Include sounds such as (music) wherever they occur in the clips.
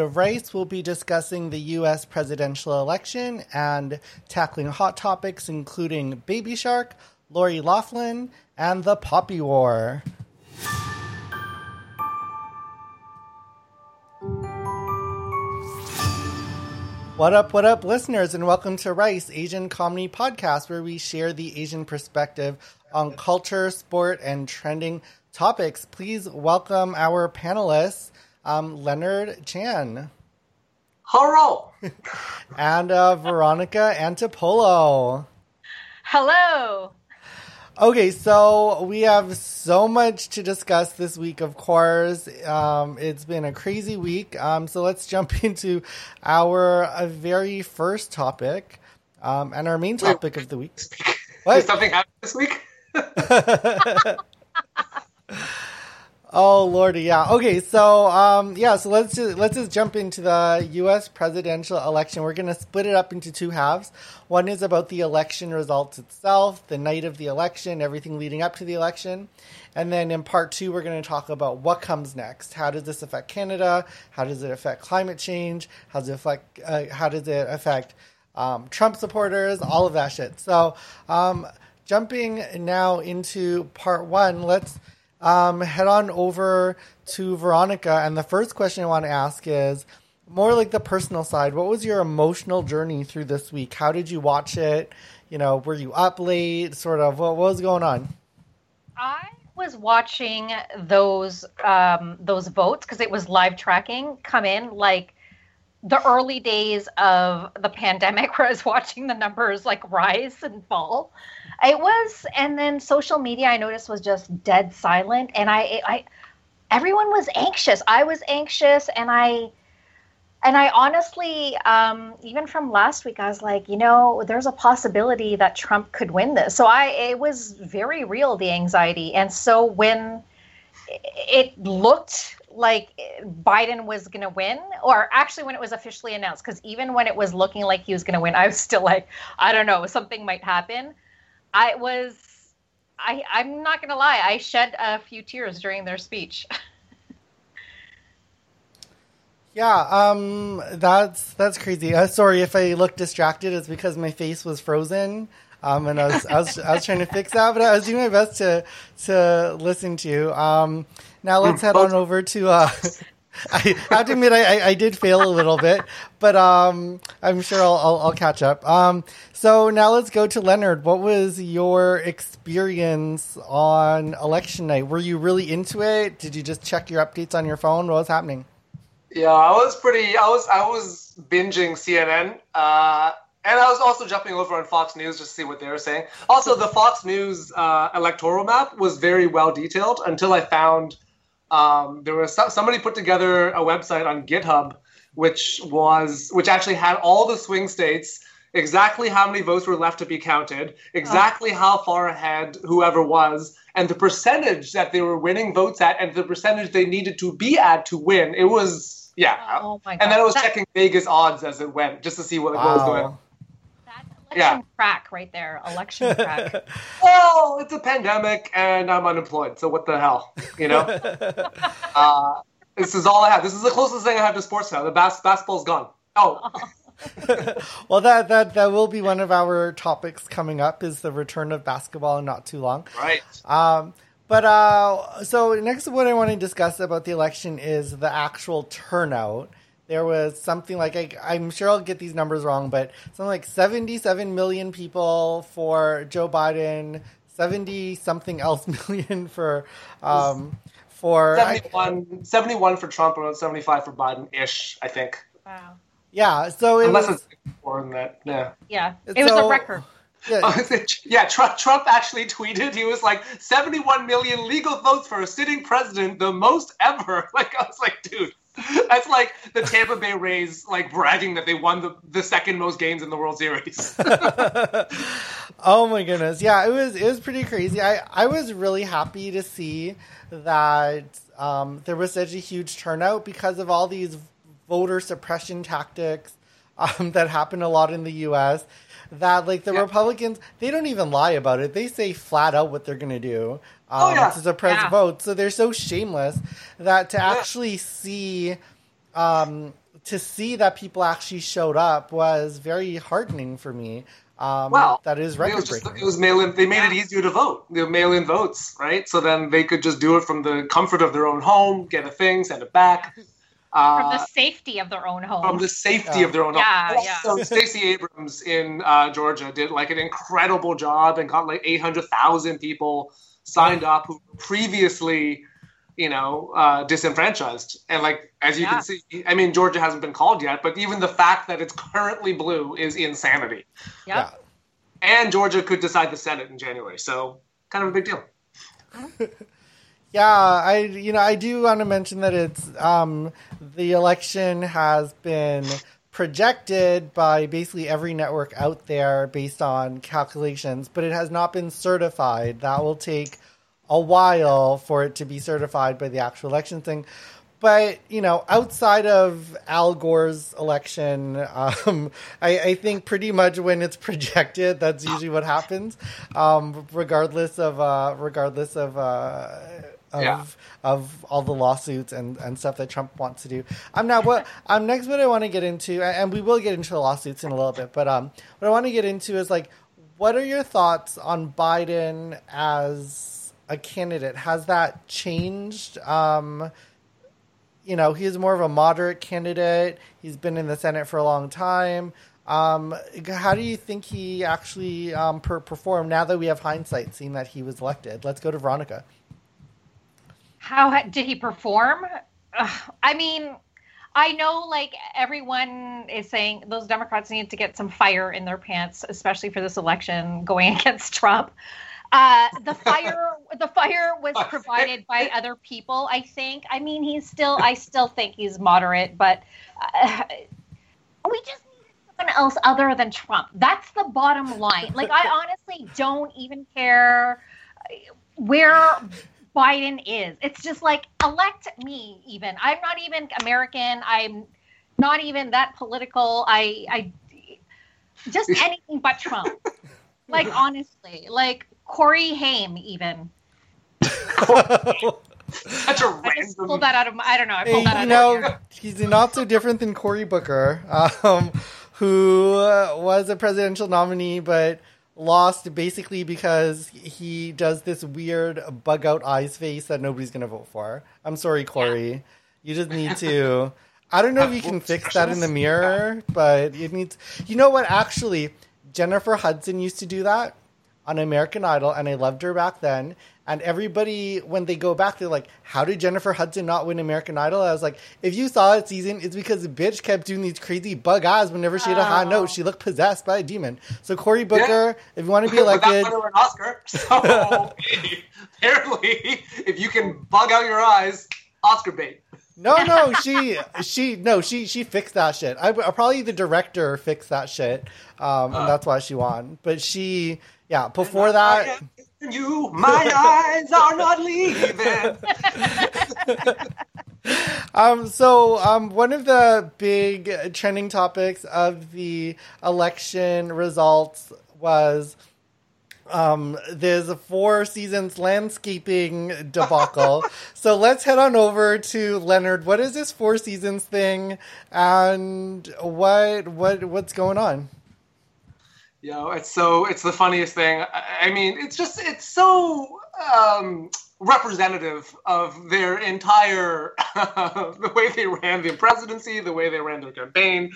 of Rice, we'll be discussing the U.S. presidential election and tackling hot topics including Baby Shark, Lori Loughlin, and the Poppy War. What up, what up, listeners, and welcome to Rice Asian Comedy Podcast, where we share the Asian perspective on culture, sport, and trending topics. Please welcome our panelists, um, Leonard Chan. Hello. (laughs) and uh, Veronica Antipolo. Hello. Okay, so we have so much to discuss this week, of course. Um, it's been a crazy week. Um, so let's jump (laughs) into our uh, very first topic um, and our main topic Wait, of the week. What? Did something happen this week? (laughs) Oh lordy, yeah. Okay, so um, yeah, so let's just let's just jump into the U.S. presidential election. We're gonna split it up into two halves. One is about the election results itself, the night of the election, everything leading up to the election, and then in part two, we're gonna talk about what comes next. How does this affect Canada? How does it affect climate change? How does it affect uh, How does it affect um, Trump supporters? All of that shit. So, um, jumping now into part one, let's um, head on over to Veronica. And the first question I want to ask is more like the personal side. What was your emotional journey through this week? How did you watch it? You know, were you up late? Sort of. What, what was going on? I was watching those um, those votes because it was live tracking come in like the early days of the pandemic (laughs) where I was watching the numbers like rise and fall. It was, and then social media I noticed was just dead silent, and I, I, everyone was anxious. I was anxious, and I, and I honestly, um, even from last week, I was like, you know, there's a possibility that Trump could win this. So I, it was very real the anxiety, and so when it looked like Biden was going to win, or actually when it was officially announced, because even when it was looking like he was going to win, I was still like, I don't know, something might happen. I was I I'm not gonna lie, I shed a few tears during their speech. (laughs) yeah, um, that's that's crazy. Uh, sorry if I look distracted. It's because my face was frozen. Um, and I was, I was, I was trying to fix that, but I was doing my best to, to listen to you. Um, now let's head on over to, uh, (laughs) (laughs) I have to admit, I, I, did fail a little bit, but um, I'm sure I'll, I'll, I'll catch up. Um, so now let's go to Leonard. What was your experience on election night? Were you really into it? Did you just check your updates on your phone? What was happening? Yeah, I was pretty. I was I was binging CNN, uh, and I was also jumping over on Fox News just to see what they were saying. Also, the Fox News uh, electoral map was very well detailed until I found um, there was somebody put together a website on GitHub, which was which actually had all the swing states, exactly how many votes were left to be counted, exactly oh. how far ahead whoever was, and the percentage that they were winning votes at, and the percentage they needed to be at to win. It was yeah. Oh my god! And then I was that... checking Vegas odds as it went, just to see what, wow. what was going. on election yeah. crack right there. Election crack. (laughs) well, it's a pandemic and I'm unemployed, so what the hell, you know? (laughs) uh, this is all I have. This is the closest thing I have to sports now. The bas- basketball's gone. Oh. (laughs) well, that that that will be one of our topics coming up is the return of basketball in not too long. Right. Um, but uh, so next, what I want to discuss about the election is the actual turnout there was something like I, am sure I'll get these numbers wrong, but something like 77 million people for Joe Biden, 70 something else (laughs) million for um, for 71, I, 71 for Trump, and 75 for Biden ish, I think. Wow. Yeah. So it unless was, it's more than that, yeah. Yeah, it was a record. (laughs) Yeah. (laughs) yeah, Trump, Trump actually tweeted. He was like, 71 million legal votes for a sitting president, the most ever. Like, I was like, dude, (laughs) that's like the Tampa Bay Rays like bragging that they won the, the second most games in the World Series. (laughs) (laughs) oh my goodness. Yeah, it was it was pretty crazy. I, I was really happy to see that um, there was such a huge turnout because of all these voter suppression tactics um, that happen a lot in the US that like the yeah. Republicans they don't even lie about it. They say flat out what they're going to do oh, um, oh, yeah. to suppress yeah. votes. So they're so shameless that to actually see um, to see that people actually showed up was very heartening for me. Um, Well, that is It record was, just, it was mail in. They made it easier to vote. They mail in votes, right? So then they could just do it from the comfort of their own home, get a thing, send it back. Uh, From the safety of their own home. from the safety Yeah. of their own Yeah, home. yeah. So Stacey Abrams in uh, Georgia did like an incredible job and got like 800,000 people signed up who previously, you know, uh, disenfranchised. And like as you Yeah. can see, I mean, Georgia hasn't been called yet, but even the fact that it's currently blue is insanity. Yep. And Georgia could decide the Senate in January, so kind of a big deal. (laughs) Yeah, I you know I do want to mention that it's um, the election has been projected by basically every network out there based on calculations, but it has not been certified. That will take a while for it to be certified by the actual election thing. But you know, outside of Al Gore's election, um, I, I think pretty much when it's projected, that's usually what happens, um, regardless of uh, regardless of uh, of Yeah. of all the lawsuits and, and stuff that Trump wants to do. I'm now what um next what I want to get into, and we will get into the lawsuits in a little bit, but um what I want to get into is like, what are your thoughts on Biden as a candidate? Has that changed? Um, you know, he's more of a moderate candidate. He's been in the Senate for a long time. Um, how do you think he actually um, per- performed now that we have hindsight, seeing that he was elected? Let's go to Veronica. How ha- did he perform? Ugh, I mean, I know like everyone is saying those Democrats need to get some fire in their pants, especially for this election going (laughs) against Trump. Uh, the (laughs) fire, the fire was provided by (laughs) other people. I think. I mean, he's still. I still think he's moderate, but uh, we just needed someone else other than Trump. That's the bottom line. Like, I honestly don't even care where Biden is. It's just like elect me. Even I'm not even American. I'm not even that political. I I just (laughs) anything but Trump. Like honestly, like Corey Haim even. (laughs) Such a I just random. pulled that out of my. I don't know. I Hey, pulled that you out know, of my ear. he's not so different than Cory Booker, (laughs) um, who uh, was a presidential nominee but lost basically because he does this weird bug out eyes face that nobody's going to vote for. I'm sorry, Corey. You just need to. I don't know if you can fix that in the mirror, but it needs. You know what? Actually, Jennifer Hudson used to do that on American Idol, and I loved her back then. And everybody, when they go back, they're like, "How did Jennifer Hudson not win American Idol?" I was like, "If you saw that season, it's because the bitch kept doing these crazy bug eyes whenever she had a high note. She looked possessed by a demon." So Cory Booker, if you want to be elected, an Oscar. (laughs) So (laughs) apparently, if you can bug out your eyes, Oscar bait. no, no, she, she, no, she, she fixed that shit. I, I probably the director fixed that shit, um, and that's why she won. But she, yeah, before that. you, my (laughs) eyes are not leaving. (laughs) Um, so um, one of the big trending topics of the election results was um, there's a four seasons landscaping debacle. (laughs) so let's head on over to Leonard. What is this four seasons thing, and what what what's going on? Yo, it's so it's the funniest thing. I, mean, it's just it's so um, representative of their entire (laughs) the way they ran the presidency, the way they ran their campaign.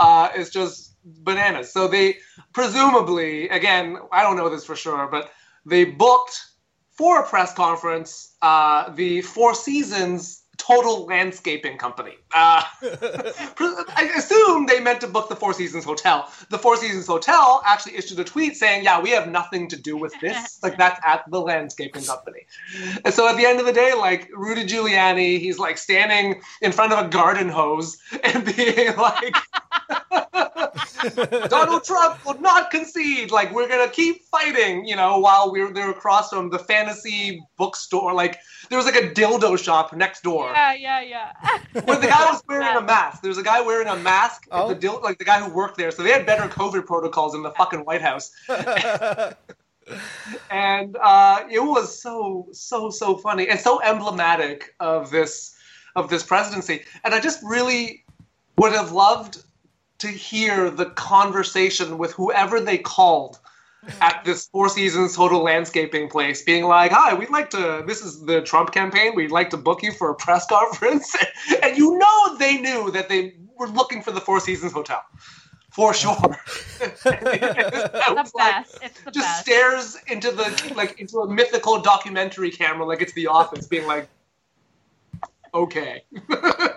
Uh, is just bananas. So they presumably, again, I don't know this for sure, but they booked for a press conference uh, the Four Seasons Total Landscaping Company. Uh, (laughs) (laughs) I assume they meant to book the Four Seasons Hotel. The Four Seasons Hotel actually issued a tweet saying, "Yeah, we have nothing to do with this. (laughs) Like that's at the landscaping company." And so at the end of the day, like Rudy Giuliani, he's like standing in front of a garden hose and being like. Donald Trump will not concede. Like we're gonna keep fighting, you know, while we're there across from the fantasy bookstore. Like there was like a dildo shop next door. Yeah, yeah, yeah. (laughs) Where the guy was wearing a mask. There was a guy wearing a mask. Oh. The dil- like the guy who worked there. So they had better COVID protocols in the fucking White House. (laughs) and uh, it was so so so funny and so emblematic of this of this presidency. And I just really would have loved to hear the conversation with whoever they called at this Four Seasons Total Landscaping place, being like, "Hi, we'd like to. This is the Trump campaign. We'd like to book you for a press (laughs) conference." and you know they knew that they were looking for the Four Seasons Hotel for sure. (laughs) (laughs) It's the best. It's the just best. stares into the like into a mythical documentary camera like it's The Office, being like, "Okay." (laughs)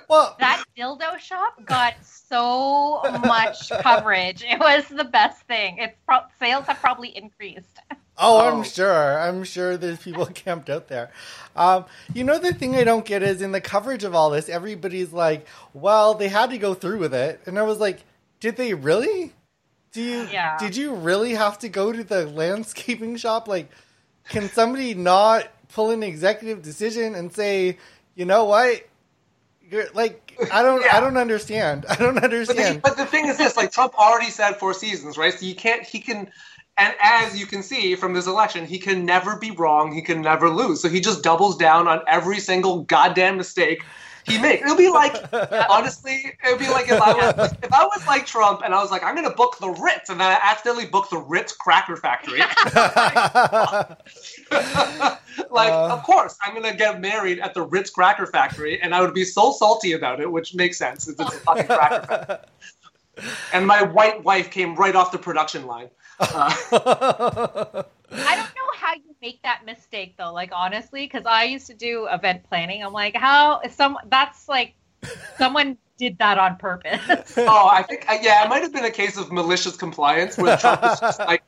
Well, that dildo shop got so much (laughs) coverage. It was the best thing. It's pro- sales have probably increased. Oh, Oh. I'm sure. I'm sure there's people (laughs) camped out there. Um, you know, the thing I don't get is in the coverage of all this, everybody's like, well, they had to go through with it. And I was like, did they really? Do you, Yeah. Did you really have to go to the landscaping shop? Like, can somebody not pull an executive decision and say, you know what? You're like, I don't, Yeah. I don't understand. (laughs) I don't But the, understand. but the thing is this: like Trump already said Four Seasons, right? So you can't. He can. And as you can see from this election, he can never be wrong. He can never lose. So he just doubles down on every single goddamn mistake he makes. It'll be like, (laughs) honestly, it'll be like if I was if I was like Trump and I was like, I'm gonna book the Ritz, and then I accidentally booked the Ritz Cracker Factory. (laughs) (laughs) like, Uh. of course, I'm gonna get married at the Ritz Cracker Factory, and I would be so salty about it, which makes sense. It's, it's a fucking cracker factory. And my white wife came right off the production line. Uh, I don't know how you make that mistake though. Like honestly, because I used to do event planning. I'm like, how is some? That's like someone did that on purpose. (laughs) oh, I think uh, yeah, it might have been a case of malicious compliance where Trump was just (laughs) like,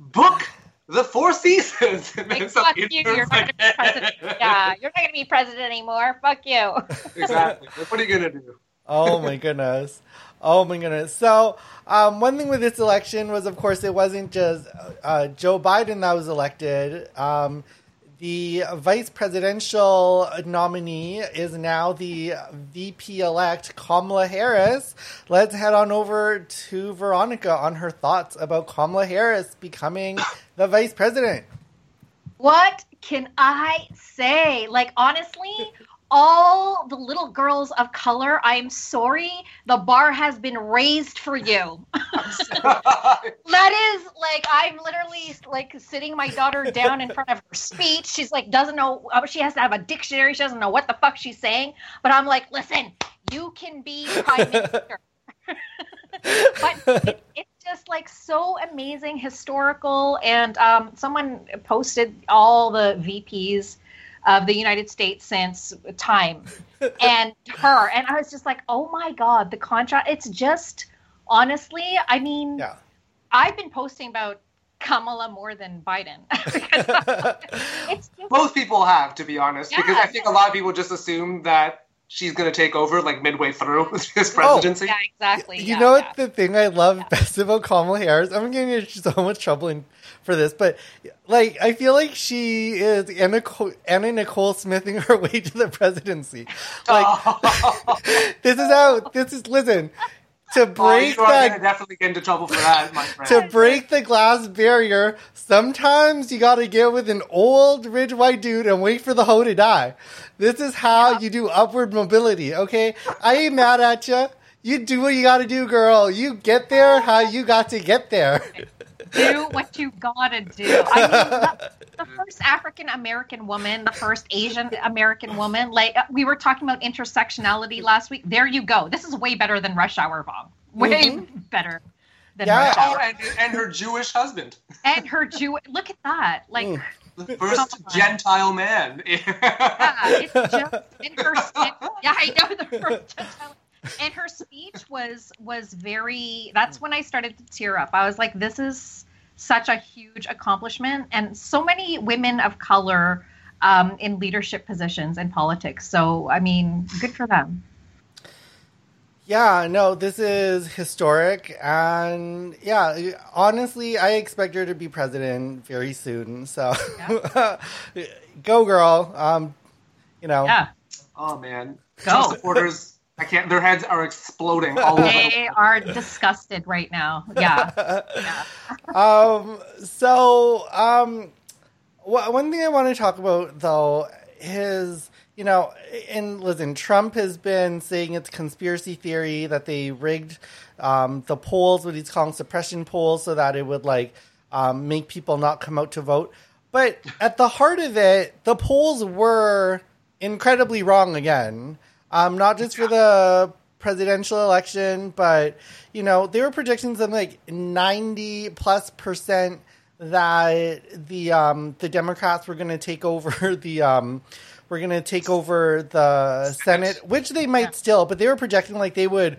book the Four Seasons. (laughs) And Like, fuck you, you're not gonna be president. Yeah, you're not gonna be president anymore. Fuck you. exactly. What are you gonna do? oh my goodness. Oh my goodness. So, um, one thing with this election was, of course, it wasn't just uh, Joe Biden that was elected. Um, the vice presidential nominee is now the VP elect Kamala Harris. Let's head on over to Veronica on her thoughts about Kamala Harris becoming the vice president. What can I say? Like, honestly, all the little girls of color, I'm sorry, the bar has been raised for you. (laughs) (laughs) That is like I'm literally like sitting my daughter down in front of her speech. She's like doesn't know. uh, She has to have a dictionary. She doesn't know what the fuck she's saying. But I'm like, listen, you can be prime (laughs) minister. but it, it's just like so amazing, historical, and um, someone posted all the VPs of the United States since time, and her, and I was just like, oh my god, the contrast. It's just honestly, I mean, Yeah. I've been posting about Kamala more than Biden. (laughs) (laughs) it's just, Most people have, to be honest, because I think a lot of people just assume that she's gonna take over like midway through (laughs) his oh, presidency. Oh, yeah, exactly. You yeah, know yeah. what the thing I love best about Kamala Harris? I'm getting in so much trouble in, for this, but like I feel like she is Anna, Co- Anna Nicole Smithing her (laughs) way to the presidency. Like (laughs) this is how this is. Listen to Oh, break you are that gonna definitely get into trouble for that, my (laughs) friend. to break the glass barrier, sometimes you got to get with an old, rich white dude and wait for the hoe to die. This is how you do upward mobility, okay? I ain't mad at you. You do what you got to do, girl. You get there how you got to get there. (laughs) do what you gotta do. I mean, the, the first African American woman, the first Asian American woman. Like uh, we were talking about intersectionality last week. There you go. This is way better than Rush Hour Bomb. Way better than Yeah. Rush oh, Hour. and, and her Jewish husband, And her Jew. Look at that. Like. Mm. the first Gentile man. Yeah, it's just and her and, yeah, I know the first Gentile- and her speech was was very that's when I started to tear up. I was like, this is such a huge accomplishment and so many women of color um, in leadership positions in politics. So I mean, good for them. Yeah, no, this is historic. And yeah, honestly, I expect her to be president very soon. So (laughs) go, girl. Um, you know, Yeah. oh man, Go. Supporters. I can't. Their heads are exploding all over. They are disgusted right now. Yeah. yeah. (laughs) um, so um, wh- one thing I want to talk about though is you know, and listen, Trump has been saying it's conspiracy theory that they rigged um, the polls, what he's calling suppression polls, so that it would like um, make people not come out to vote. But at the heart of it, the polls were incredibly wrong again. Um, not just for the presidential election, but you know, there were predictions of like ninety plus percent that the um, the Democrats were going to take over (laughs) the um, we're going to take over the Senate, which they might still, but they were projecting like they would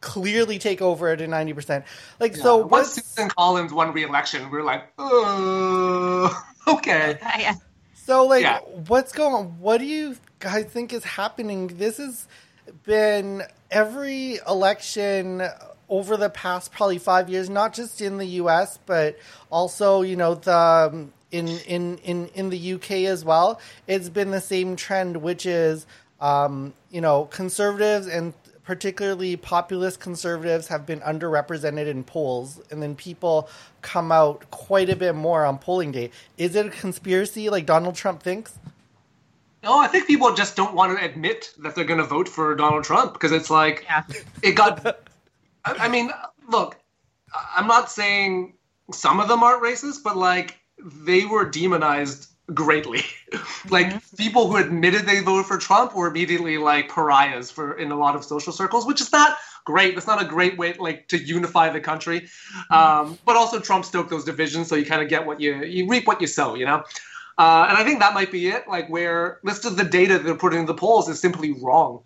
clearly take over at a 90%. Like, Yeah. so once Susan Collins won re-election, we are like, uh, (laughs) okay. Yeah. so like, Yeah. what's going on? What do you guys think is happening? This has been every election over the past probably five years, not just in the U.S., but also, you know, the, um, in, in, in, in the UK as well. It's been the same trend, which is, um, you know, conservatives and particularly populist conservatives have been underrepresented in polls, and then people come out quite a bit more on polling day. Is it a conspiracy like Donald Trump thinks? No, I think people just don't want to admit that they're going to vote for Donald Trump because it's like Yeah. it got. I I mean, look, I'm not saying some of them aren't racist, but like they were demonized greatly. (laughs) like people who admitted they voted for Trump were immediately like pariahs for in a lot of social circles, which is not great. That's not a great way like to unify the country. Um, but also Trump stoked those divisions, so you kind of get what you you reap what you sow, you know. Uh, and I think that might be it. Like where most of the data they're putting in the polls is simply wrong.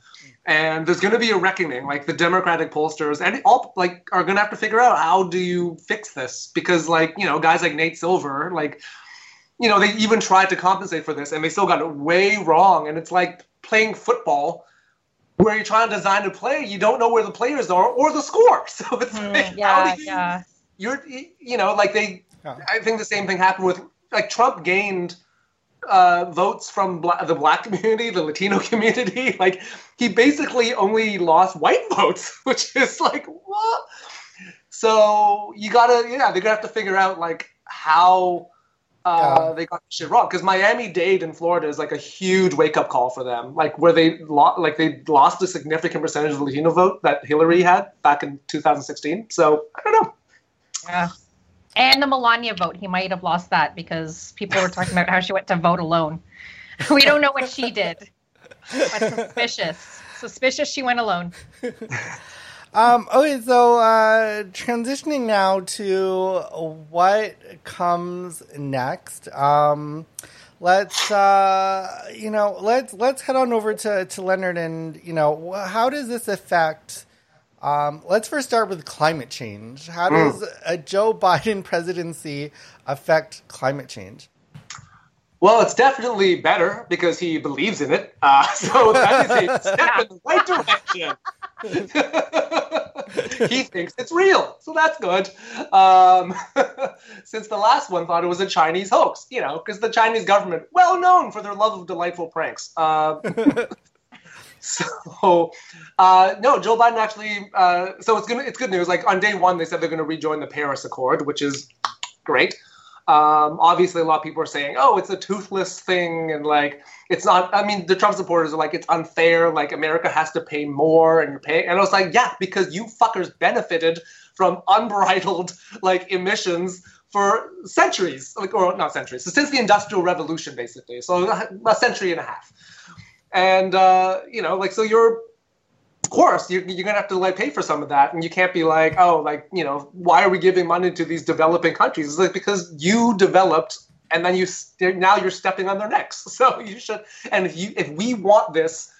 And there's going to be a reckoning. Like the Democratic pollsters and all like are going to have to figure out how do you fix this because like you know guys like Nate Silver like you know they even tried to compensate for this and they still got it way wrong. And it's like playing football where you're trying to design a play, you don't know where the players are or the score. (laughs) So it's like, how Mm, yeah, do you, yeah. you're you know like they Yeah. i think the same thing happened with like trump gained uh, votes from bla- the black (laughs) community the latino community (laughs) like he basically only lost white (laughs) votes which is like what so you gotta yeah they're gonna have to figure out like how uh, Yeah. they got shit wrong because Miami Dade in Florida is like a huge wake up call for them. Like where they lo- like they lost a significant percentage of the Latino vote that Hillary had back in 2016. So I don't know. Yeah. And the Melania vote, he might have lost that because people were talking about how she went to vote alone. (laughs) We don't know what she did. But suspicious. Suspicious she went alone. (laughs) Um, okay, so uh, transitioning now to what comes next. Um, let's uh, you know let's let's head on over to, to Leonard and you know how does this affect? Um, let's first start with climate change. How does a Joe Biden (laughs) presidency affect climate change? Well, it's definitely better because he believes in it. Uh, (laughs) so that is a (laughs) step in the right direction. he thinks it's real, so that's good. Um, since the last one thought it was a Chinese hoax, you know, because the Chinese government, well known for their love of delightful pranks. Uh, so, uh, no, Joe Biden actually. Uh, so it's gonna it's good news. Like on day one, they said they're going to rejoin the Paris Accord, which is great. Um, obviously, a lot of people are saying, "Oh, it's a toothless thing," and like it's not. I mean, the Trump supporters are like, "It's unfair. Like America has to pay more, and paying." And I was like, "Yeah, because you fuckers benefited from unbridled like emissions." For centuries, like or not centuries, so since the Industrial Revolution, basically, so a century and a half, and uh, you know, like so, you're of course you're, you're gonna have to like pay for some of that. And you can't be like oh like you know why are we giving money to these developing countries? It's like because you developed and then you now you're stepping on their necks. (laughs) So you should and if you if we want this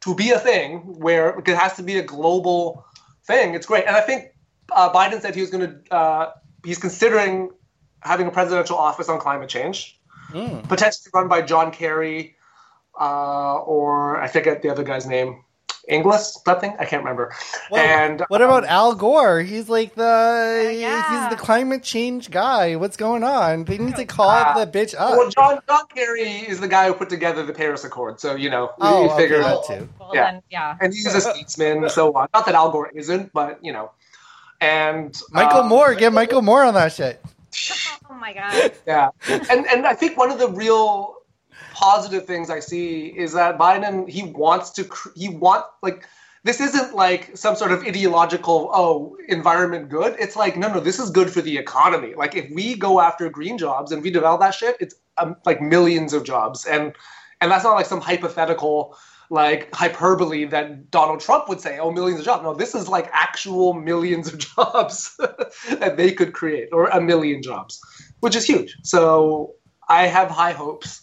to be a thing where it has to be a global thing it's great. And i think uh, biden said he was going to uh, he's considering having a presidential office on climate change. Mm. potentially run by john kerry uh, or i forget the other guy's name Inglis, something I can't remember. Well, and What about Al Gore? He's like the yeah. he's the climate change guy. What's going on? They need to (laughs) call Uh, the bitch up. well, John John Kerry is the guy who put together the Paris Accord, so you know Oh, you okay, figure that out. too. Well, Yeah. then, yeah. And he's a statesman, and so on. Not that Al Gore isn't, but you know. And Michael um, Moore, get Michael Moore on that shit. (laughs) Oh my god. (laughs) yeah, and and I think one of the real positive things I see is that Biden he wants to he want like this isn't like some sort of ideological oh environment good it's like no no this is good for the economy like if we go after green jobs and we develop that shit it's um, like millions of jobs and and that's not like some hypothetical like hyperbole that Donald Trump would say, oh, millions of jobs. No, this is like actual millions of (laughs) jobs that they could create, or a million jobs, which is huge. So I have high hopes.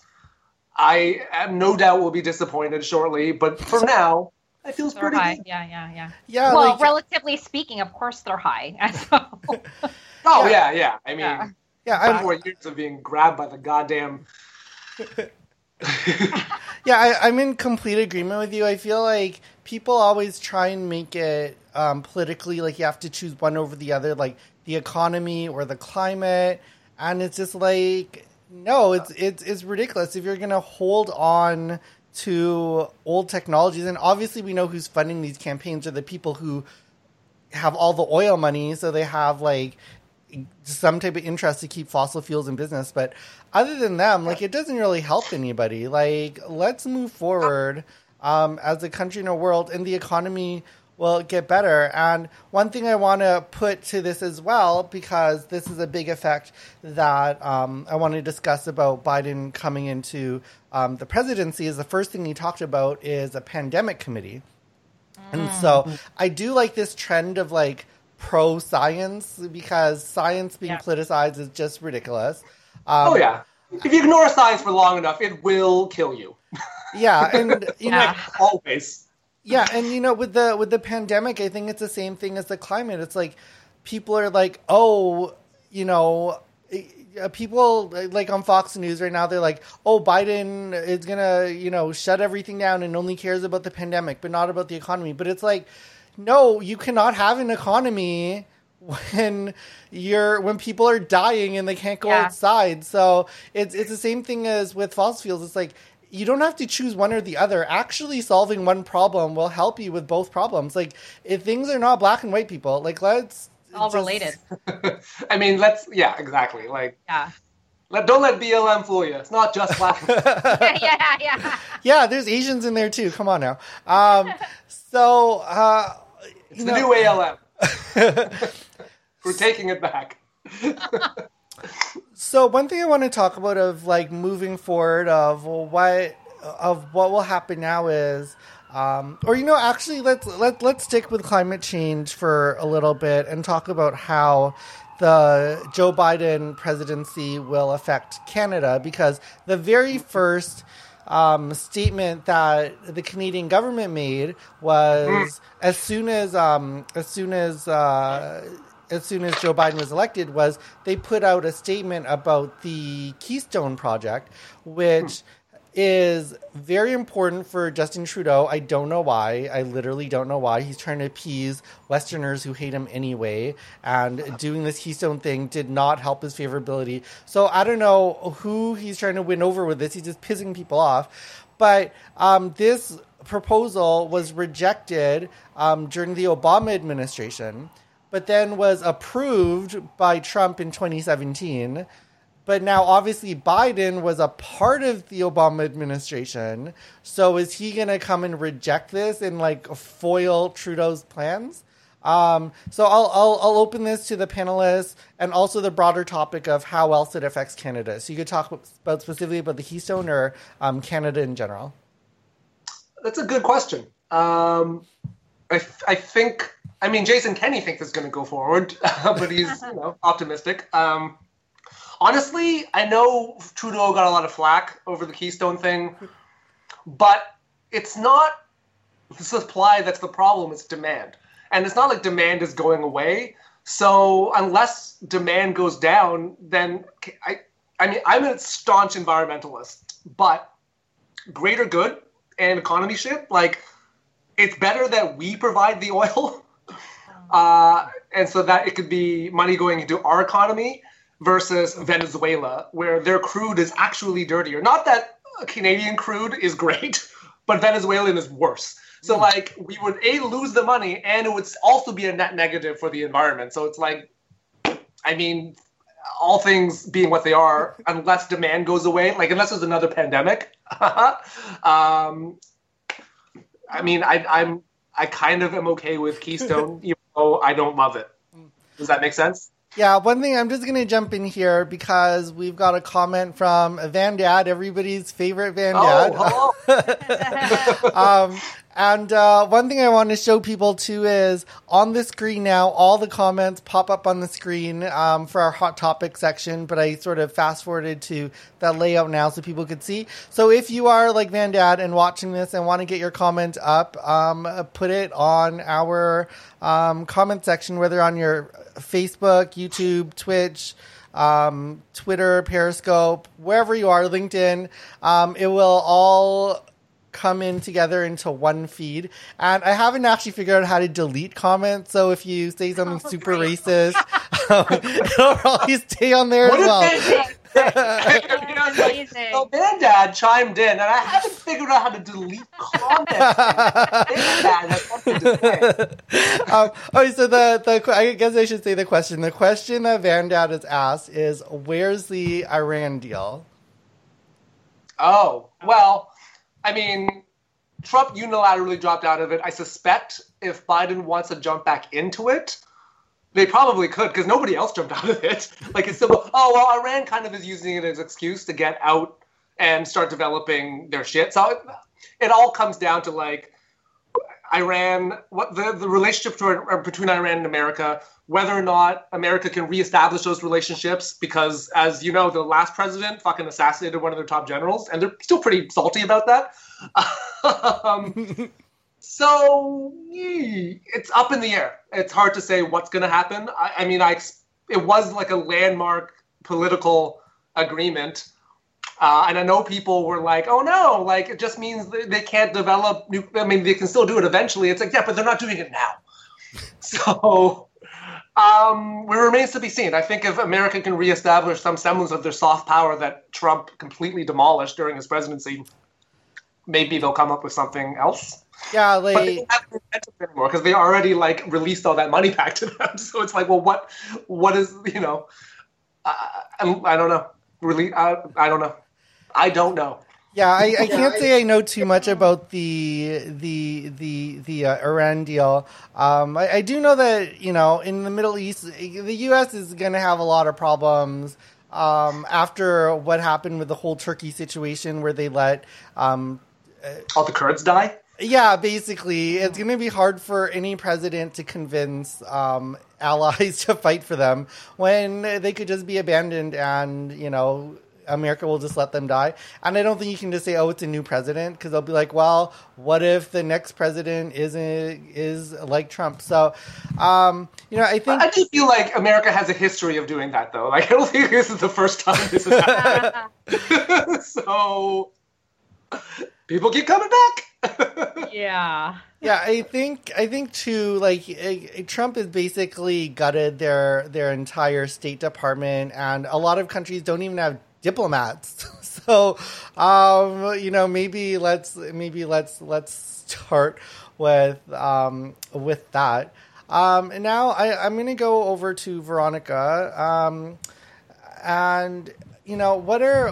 I am no doubt will be disappointed shortly, but for now, it feels They're pretty high. good. Yeah, yeah, yeah. Yeah, well, like- relatively speaking, of course they're high. (laughs) So, (laughs) Oh yeah, yeah. I mean, Yeah. Yeah, I'm, four years of being grabbed by the goddamn. (laughs) Yeah, I, I'm in complete agreement with you. I feel like people always try and make it um, politically like you have to choose one over the other, like the economy or the climate, and it's just like no, it's it's it's ridiculous if you're gonna hold on to old technologies, and obviously we know who's funding these campaigns are the people who have all the oil money, so they have like some type of interest to keep fossil fuels in business. But other than them, like it doesn't really help anybody. Like let's move forward um, as a country and a world, and the economy will get better. And one thing I want to put to this as well, because this is a big effect that um, I want to discuss about Biden coming into um, the presidency, is the first thing he talked about is a pandemic committee. And so I do like this trend of like pro science because science being Yeah. politicized is just ridiculous. Um, Oh yeah. If you ignore science for long enough, it will kill you. yeah, and (laughs) you know, Yeah. Always. Yeah, and you know, with the with the pandemic, I think it's the same thing as the climate. It's like people are like, oh, you know, uh, people like on Fox News right now, they're like, oh, Biden is gonna, you know, shut everything down and only cares about the pandemic, but not about the economy. But it's like, no, you cannot have an economy when you're when people are dying and they can't go Yeah. outside. So it's it's the same thing as with fossil fuels. It's like you don't have to choose one or the other. Actually, solving one problem will help you with both problems. Like if things are not black and white, people like let's all just- related. (laughs) I mean, let's yeah, exactly. Like, Yeah. let, don't let BLM fool you. It's not just black. (laughs) (laughs) yeah, yeah. Yeah, Yeah, there's Asians in there too. Come on now. Um, so uh, It's you the know- new ALM. We're taking it back. So one thing I want to talk about of like moving forward of what of what will happen now is um, or you know actually let's let let's stick with climate change for a little bit and talk about how the Joe Biden presidency will affect Canada because the very first um, statement that the Canadian government made was as soon as um, as soon as uh, as soon as Joe Biden was elected was they put out a statement about the Keystone Project, which is very important for Justin Trudeau. I don't know why. I literally don't know why. He's trying to appease Westerners who hate him anyway, and doing this Keystone thing did not help his favorability. So I don't know who he's trying to win over with this. He's just pissing people off. But um, this proposal was rejected um, during the Obama administration but then was approved by Trump in 2017. But now, obviously, Biden was a part of the Obama administration. So, is he going to come and reject this and like foil Trudeau's plans? Um, so, I'll, I'll I'll open this to the panelists and also the broader topic of how else it affects Canada. So, you could talk about specifically about the Keystone or um, Canada in general. That's a good question. Um, I, I think, I mean, Jason Kenney thinks it's going to go forward, (laughs) but he's you know (laughs) optimistic. Um, honestly, I know Trudeau got a lot of flack over the Keystone thing, but it's not the supply that's the problem; it's demand, and it's not like demand is going away. So unless demand goes down, then I, I mean, I'm a staunch environmentalist, but greater good and economy shit, like it's better that we provide the (laughs) oil, uh, and so that it could be money going into our economy versus Venezuela, where their crude is actually dirtier. Not that Canadian crude is great, (laughs) but Venezuelan is worse. So like we would a lose the money, and it would also be a net negative for the environment. So it's like, I mean, all things being what they are, (laughs) unless demand goes away, like unless there's another pandemic, (laughs) um, I mean, I, I'm I kind of am okay with Keystone, though I don't love it. Does that make sense? Yeah, one thing I'm just going to jump in here because we've got a comment from Van Dad, everybody's favorite Van Dad. Oh, (laughs) um, and uh, one thing I want to show people too is on the screen now, all the comments pop up on the screen um, for our hot topic section. But I sort of fast forwarded to that layout now so people could see. So if you are like Van Dad and watching this and want to get your comment up, um, put it on our um, comment section, whether on your Facebook, YouTube, Twitch um, Twitter, Periscope, wherever you are, LinkedIn. Um, it will all come in together into one feed. And I haven't actually figured out how to delete comments. So if you say something Oh, super great. racist, (laughs) um, it'll probably stay on there What as if well. they- (laughs) (laughs) Amazing. So Van Dad chimed in, and I haven't figured out how to delete comments. Van Dad has something to say. um, okay, so the, the I guess I should say the question. The question that Van Dad has asked is, "Where's the Iran deal?" Oh, well, I mean, Trump unilaterally dropped out of it. I suspect if Biden wants to jump back into it, they probably could because nobody else jumped (laughs) out of it. Like it's simple. Oh well, Iran kind of is using it as an excuse to get out and start developing their shit. So it, it all comes down to like Iran, what the, the relationship toward, between Iran and America, whether or not America can reestablish those relationships, because as you know, the last president fucking assassinated one of their top generals, and they're still pretty salty about that. (laughs) um, so it's up in the air. It's hard to say what's going to happen. I, I mean, I it was like a landmark political agreement. Uh, and I know people were like, "Oh no! Like it just means they, they can't develop. New, I mean, they can still do it eventually." It's like, yeah, but they're not doing it now. (laughs) So, um, it remains to be seen. I think if America can reestablish some semblance of their soft power that Trump completely demolished during his presidency, maybe they'll come up with something else. Yeah, But they like don't have momentum anymore because they already like released all that money (laughs) back to them. So it's like, well, what, what is you know? I, I, I don't know. Really, I, I don't know. I don't know. Yeah, I, I can't say I know too much about the the the the uh, Iran deal. Um, I, I do know that you know in the Middle East, the U.S. is going to have a lot of problems um, after what happened with the whole Turkey situation, where they let um, All the Kurds die. yeah, basically, it's going to be hard for any president to convince um, allies (laughs) to fight for them when they could just be abandoned and, you know, America will just let them die. And I don't think you can just say, "Oh, it's a new president," because they'll be like, "Well, what if the next president isn't is like Trump?" So, um, you know, I think I do feel like America has a history of doing that, though. (laughs) Like I don't think this is the first time this has happened. (laughs) so people keep coming back. (laughs) yeah. Yeah, I think I think too. Like Trump has basically gutted their their entire State Department, and a lot of countries don't even have diplomats. (laughs) so, um, you know, maybe let's maybe let's let's start with um, with that. Um, and now I, I'm going to go over to Veronica. Um, and you know what are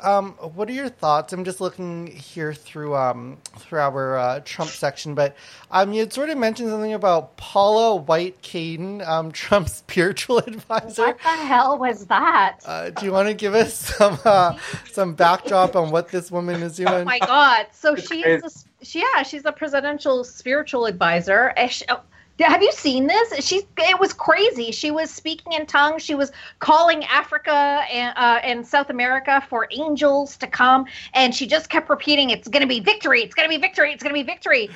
um, what are your thoughts? I'm just looking here through um, through our uh, Trump section, but um, you had sort of mentioned something about Paula White-Cain, um, (laughs) Trump's spiritual advisor. What the hell was that? Uh, do you want to give us some uh, some backdrop on what this woman is doing? Oh my god! So It's she's crazy. a, she, yeah, she's a presidential spiritual advisor. She- oh, have you seen this? She's it was crazy. She was speaking in tongues. She was calling Africa and, uh, and South America for angels to come, and she just kept repeating, "It's going to be victory! It's going to be victory! It's going to be victory!"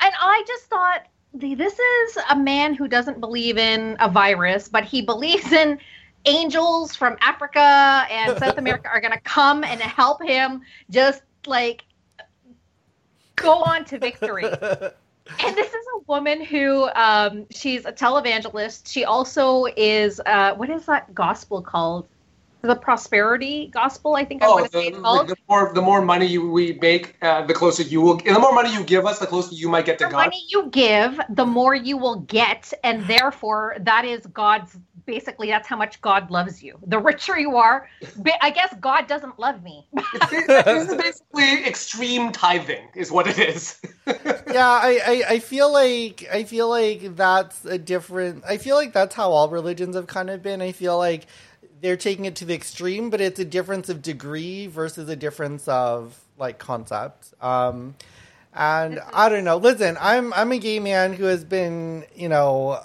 And I just thought, this is a man who doesn't believe in a virus, but he believes in angels from Africa and South (laughs) America are going to come and help him just like go on to victory. (laughs) And this is a woman who um, she's a televangelist. She also is uh, what is that gospel called? The prosperity gospel, I think I Oh, want to the, say it's called. the more the more money you, we make, uh, the closer you will. The more money you give us, the closer you might get to the God. The money you give, the more you will get, and therefore that is God's basically that's how much God loves you. The richer you are, I guess God doesn't love me. (laughs) this is basically extreme tithing, is what it is. (laughs) yeah, I, I, I feel like I feel like that's a different. I feel like that's how all religions have kind of been. I feel like they're taking it to the extreme, but it's a difference of degree versus a difference of like concept. Um, and I don't know. Listen, I'm I'm a gay man who has been, you know,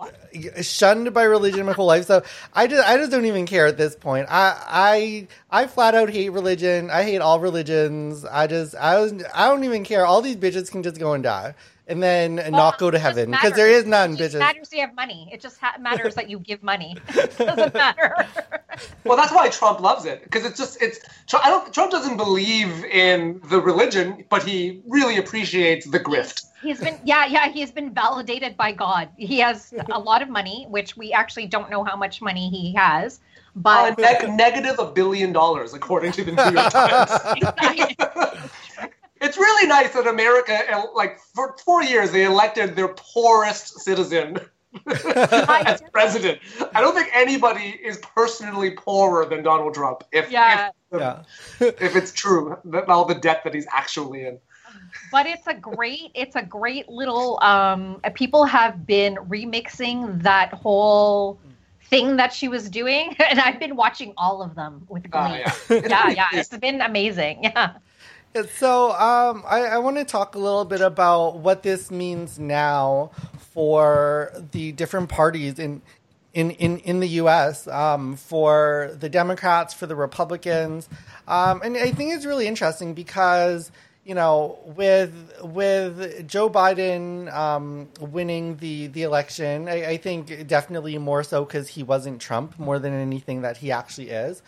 Uh, shunned by religion my whole life. So I just I just don't even care at this point. I I I flat out hate religion. I hate all religions. I just I was I don't even care. All these bitches can just go and die and then well, not go to heaven because there is none. It bitches. matters you have money. It just ha- matters that you give money. (laughs) it doesn't matter. (laughs) well, that's why Trump loves it because it's just it's. I don't. Trump doesn't believe in the religion, but he really appreciates the grift. He's been yeah yeah he has been validated by God. He has a (laughs) lot of money, which we actually don't know how much money he has. But uh, neg- negative a billion dollars, according to the New York Times. (laughs) it's really nice that America, like for four years, they elected their poorest citizen (laughs) as president. I don't think anybody is personally poorer than Donald Trump. If yeah. if, yeah. if it's true that all the debt that he's actually in. But it's a great, it's a great little. Um, people have been remixing that whole thing that she was doing, (laughs) and I've been watching all of them with glee. Uh, yeah, yeah, yeah, (laughs) it's been amazing. (laughs) Yeah. So um, I, I want to talk a little bit about what this means now for the different parties in in, in, in the U.S. Um, for the Democrats, for the Republicans, um, and I think it's really interesting because you know with with Joe Biden um, winning the the election, I, I think definitely more so because he wasn't Trump more than anything that he actually is.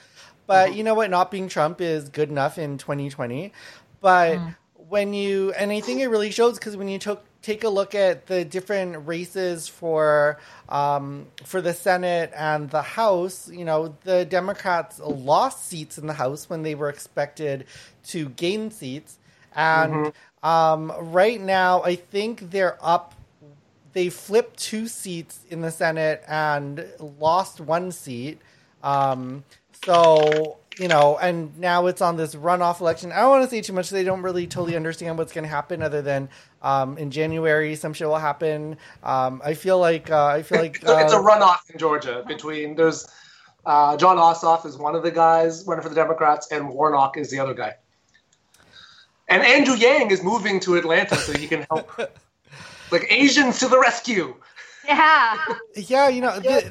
But mm-hmm. you know what? Not being Trump is good enough in 2020. But mm. when you, and I think it really shows because when you took take a look at the different races for um, for the Senate and the House, you know, the Democrats lost seats in the House when they were expected to gain seats, and mm-hmm. um, right now I think they're up. They flipped two seats in the Senate and lost one seat. Um, so you know, and now it's on this runoff election. I don't want to say too much. They don't really totally understand what's going to happen, other than um, in January some shit will happen. Um, I feel like uh, I feel like uh, (laughs) it's a runoff in Georgia between there's uh, Jon Ossoff is one of the guys running for the Democrats, and Warnock is the other guy. And Andrew Yang is moving to Atlanta so he can help, like Asians to the rescue. Yeah. Yeah, you know the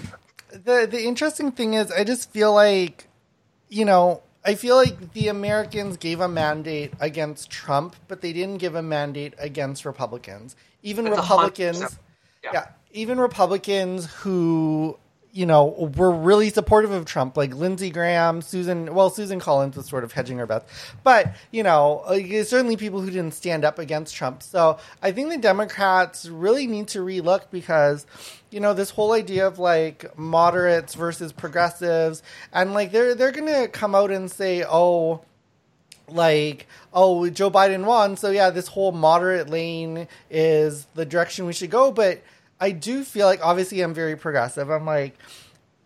the the interesting thing is, I just feel like you know, I feel like the Americans gave a mandate against Trump, but they didn't give a mandate against Republicans. Even it's Republicans, yeah. yeah, even Republicans who you know, were really supportive of Trump, like Lindsey Graham, Susan. Well, Susan Collins was sort of hedging her bets, but you know, certainly people who didn't stand up against Trump. So I think the Democrats really need to relook because, you know, this whole idea of like moderates versus progressives, and like they're they're gonna come out and say, oh like, oh, Joe Biden won, so yeah, this whole moderate lane is the direction we should go. But I do feel like obviously I'm very progressive. I'm like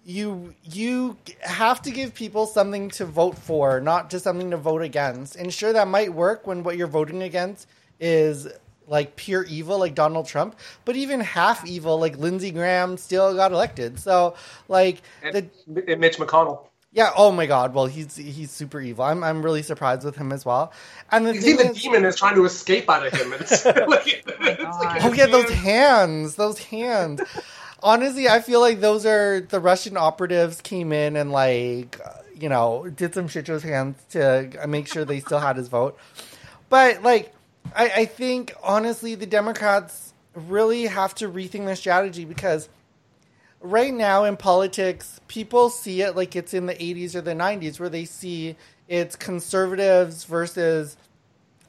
you you have to give people something to vote for, not just something to vote against. And sure that might work when what you're voting against is like pure evil like Donald Trump, but even half evil like Lindsey Graham still got elected. So like and, the, and Mitch McConnell. Yeah. Oh my God. Well, he's he's super evil. I'm I'm really surprised with him as well. And the you see, the is, demon is trying to escape out of him. It's (laughs) (laughs) like, oh, like oh yeah, those hands, those hands. Honestly, I feel like those are the Russian operatives came in and like you know did some shit to his hands to make sure they still had his vote. But like, I, I think honestly, the Democrats really have to rethink their strategy because right now in politics, people see it like it's in the 80s or the 90s, where they see it's conservatives versus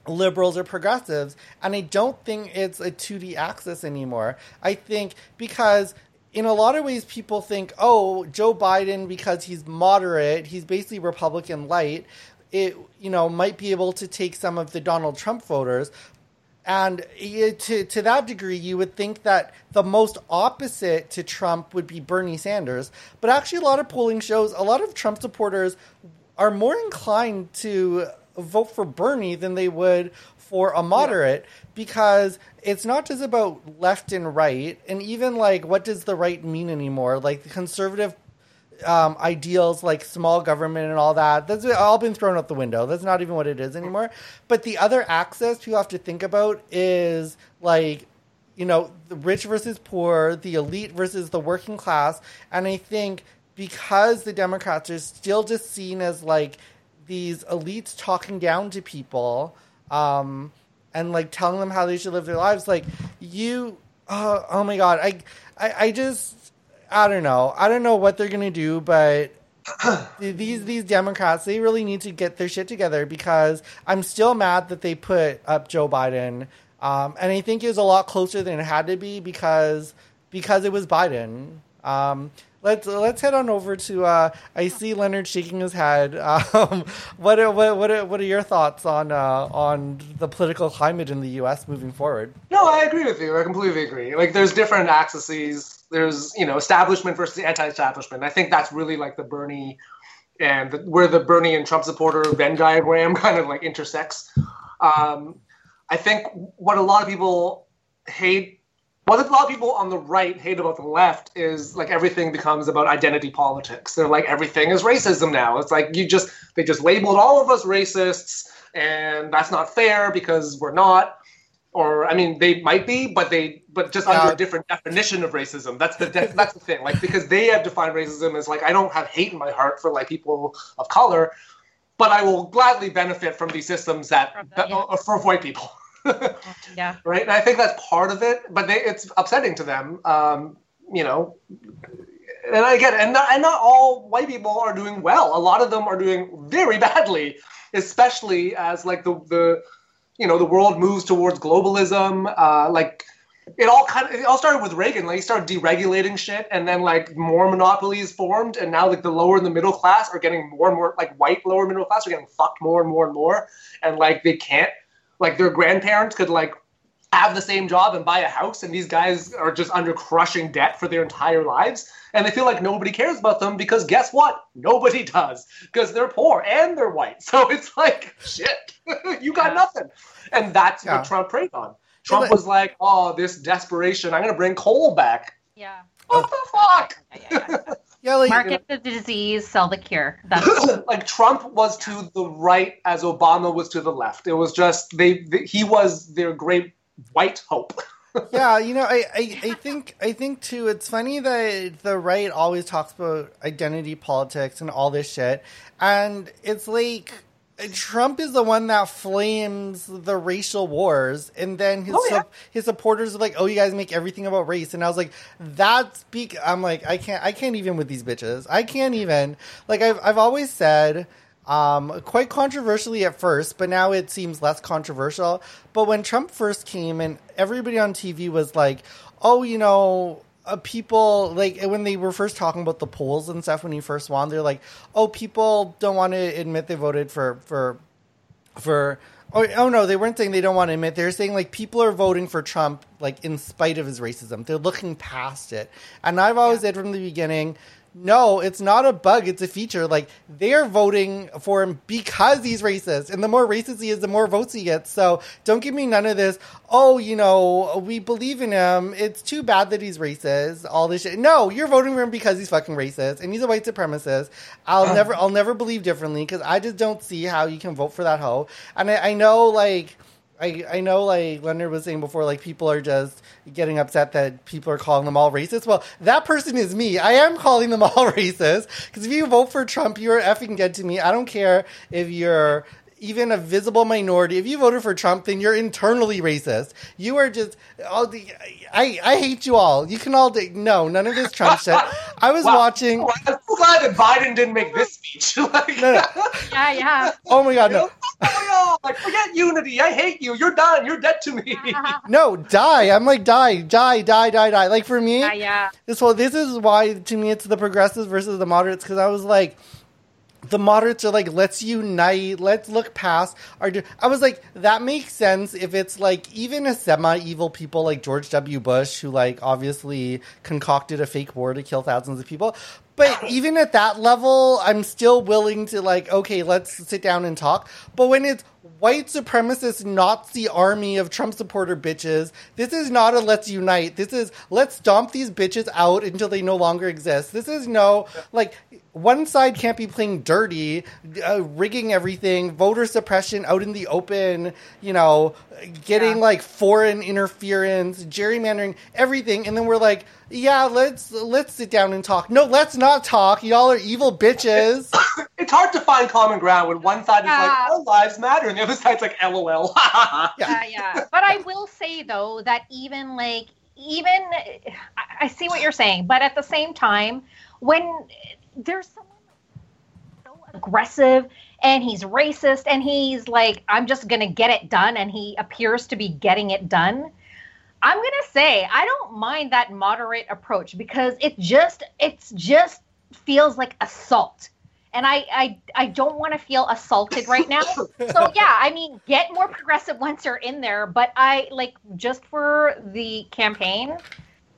liberals or progressives. And I don't think it's a 2D axis anymore. I think because in a lot of ways, people think, oh, Joe Biden, because he's moderate, he's basically Republican light, it, you know, might be able to take some of the Donald Trump voters. And to to that degree, you would think that the most opposite to Trump would be Bernie Sanders. But actually, a lot of polling shows a lot of Trump supporters are more inclined to vote for Bernie than they would for a moderate yeah. because it's not just about left and right, and even like what does the right mean anymore? Like the conservative um, ideals like small government and all that. That's all been thrown out the window. That's not even what it is anymore. But the other axis people have to think about is like, you know, the rich versus poor, the elite versus the working class. And I think because the Democrats are still just seen as like these elites talking down to people um, and like telling them how they should live their lives, like you, uh, oh my God, I, I, I just, I don't know. I don't know what they're gonna do, but (clears throat) these these Democrats they really need to get their shit together because I'm still mad that they put up Joe Biden, um, and I think it was a lot closer than it had to be because because it was Biden. Um, let's let's head on over to. Uh, I see Leonard shaking his head. (laughs) Um, what are, what what are, what are your thoughts on uh, on the political climate in the U.S. moving forward? No, I agree with you. I completely agree. Like, there's different axes there's you know establishment versus anti-establishment. I think that's really like the Bernie and the, where the Bernie and Trump supporter Venn diagram (laughs) kind of like intersects. Um, I think what a lot of people hate, what a lot of people on the right hate about the left is like everything becomes about identity politics. They're like everything is racism now. It's like you just they just labeled all of us racists, and that's not fair because we're not or I mean, they might be, but they, but just under a different definition of racism. That's the de- that's the thing. Like because they have defined racism as like I don't have hate in my heart for like people of color, but I will gladly benefit from these systems that, that yeah. uh, for white people. (laughs) yeah. (laughs) Right. And I think that's part of it, but they, it's upsetting to them. Um, you know, and I get it. And not, and not all white people are doing well. A lot of them are doing very badly, especially as like the the you know the world moves towards globalism uh, like it all kind of it all started with Reagan. Like he started deregulating shit, and then like more monopolies formed, and now like the lower and the middle class are getting more and more like white lower middle class are getting fucked more and more and more, and like they can't like their grandparents could like have the same job and buy a house, and these guys are just under crushing debt for their entire lives, and they feel like nobody cares about them because guess what? Nobody does because they're poor and they're white. So (laughs) it's like shit, (laughs) you got yeah. nothing, and that's yeah. what Trump preyed on. Trump was like, "Oh, this desperation! I'm going to bring coal back." Yeah. What the fuck? (laughs) Yeah, yeah, like, Market the disease, sell the cure. That's like Trump was to the right as Obama was to the left. It was just they, they he was their great white hope. Yeah, you know, I, I, I think I think too. It's funny that the right always talks about identity politics and all this shit, and it's like Trump is the one that flames the racial wars, and then his oh, yeah. su- his supporters are like, "Oh, you guys make everything about race," and I was like, "That's speak." I'm like, I can't, I can't even with these bitches. I can't even. Like I've I've always said um, quite controversially at first, but now it seems less controversial. But when Trump first came and everybody on TV was like, oh, you know, uh, people like when they were first talking about the polls and stuff when he first won, they're like, oh, people don't want to admit they voted for for for. Oh, oh no, they weren't saying they don't want to admit. They're saying like people are voting for Trump like in spite of his racism. They're looking past it. And I've always yeah. said from the beginning, no, it's not a bug. It's a feature. Like they're voting for him because he's racist, and the more racist he is, the more votes he gets. So don't give me none of this. Oh, you know, we believe in him. It's too bad that he's racist. All this shit. No, you're voting for him because he's fucking racist, and he's a white supremacist. I'll never, I'll never believe differently because I just don't see how you can vote for that hoe. And I, I know, like I, I know like Leonard was saying before, like people are just getting upset that people are calling them all racist. Well, that person is me. I am calling them all (laughs) racist because if you vote for Trump, you're effing dead to me. I don't care if you're even a visible minority. If you voted for Trump, then you're internally racist. You are just all the. I I hate you all. You can all do, no none of this Trump (laughs) shit. I was wow. watching. I'm so glad that Biden didn't make this speech. (laughs) like, no, no. Yeah, yeah. Oh my god, no. like forget unity. I hate you. You're done. You're dead to me. (laughs) no, die. I'm like die, die, die, die, die. Like for me, yeah, yeah. This well, this is why to me it's the progressives versus the moderates because I was like the moderates are like, let's unite, let's look past our. I was like, that makes sense if it's like even a semi evil people like George W. Bush, who like obviously concocted a fake war to kill thousands of people. But even at that level, I'm still willing to like, okay, let's sit down and talk. But when it's white supremacist Nazi army of Trump supporter bitches. This is not a let's unite. This is let's stomp these bitches out until they no longer exist. This is no like one side can't be playing dirty, uh, rigging everything, voter suppression out in the open, you know, getting yeah. like foreign interference, gerrymandering, everything, and then we're like, yeah, let's let's sit down and talk. No, let's not talk. Y'all are evil bitches. (coughs) it's hard to find common ground when one side yeah. is like, "Our lives matter," and the other side's like, "LOL." (laughs) yeah, yeah. But I will say though that even like even I see what you're saying, but at the same time, when there's someone so aggressive and he's racist and he's like, I'm just gonna get it done, and he appears to be getting it done. I'm gonna say I don't mind that moderate approach because it just it's just feels like assault. And I, I I don't want to feel assaulted right now. (laughs) so yeah, I mean get more progressive once you're in there, but I like just for the campaign,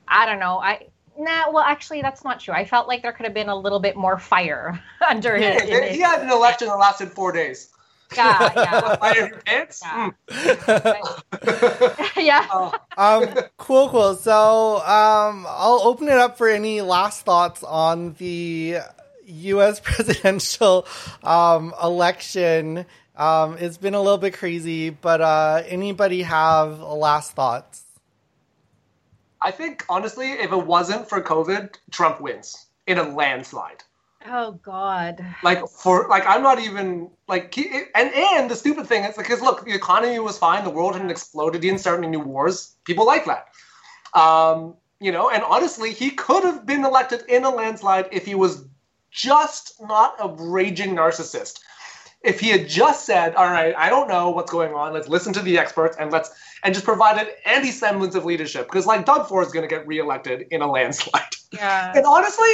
I don't know. I Nah, well, actually, that's not true. I felt like there could have been a little bit more fire (laughs) under his. he had an election that lasted four days. Yeah, yeah. (laughs) Fire your pants? Yeah. Mm. (laughs) yeah. Uh, um, cool, cool. So, um, I'll open it up for any last thoughts on the U.S. presidential um, election. Um, it's been a little bit crazy, but uh, anybody have last thoughts? I think honestly, if it wasn't for COVID, Trump wins in a landslide. Oh God! Like for like, I'm not even like, and and the stupid thing is because look, the economy was fine, the world hadn't exploded, he didn't start any new wars. People like that, um, you know. And honestly, he could have been elected in a landslide if he was just not a raging narcissist. If he had just said, "All right, I don't know what's going on. Let's listen to the experts and let's," and just provided any semblance of leadership, because like Doug Ford is going to get reelected in a landslide. Yeah. And honestly,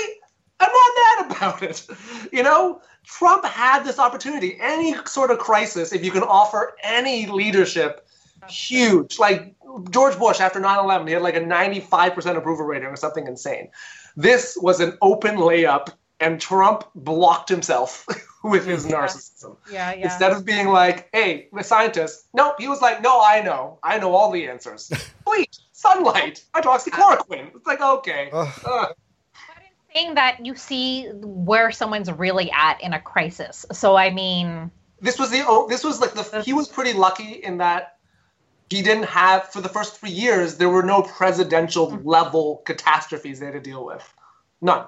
I'm not mad about it. You know, Trump had this opportunity. Any sort of crisis, if you can offer any leadership, huge. Like George Bush after 9 11, he had like a 95% approval rating or something insane. This was an open layup, and Trump blocked himself (laughs) with his yeah. narcissism. Yeah, yeah. Instead of being like, hey, the scientist, nope, he was like, no, I know. I know all the answers. (laughs) Bleach, sunlight, hydroxychloroquine. It's like, okay. Uh saying that you see where someone's really at in a crisis. So I mean, this was the oh, this was like the he was pretty lucky in that he didn't have for the first three years there were no presidential mm-hmm. level catastrophes they had to deal with, none.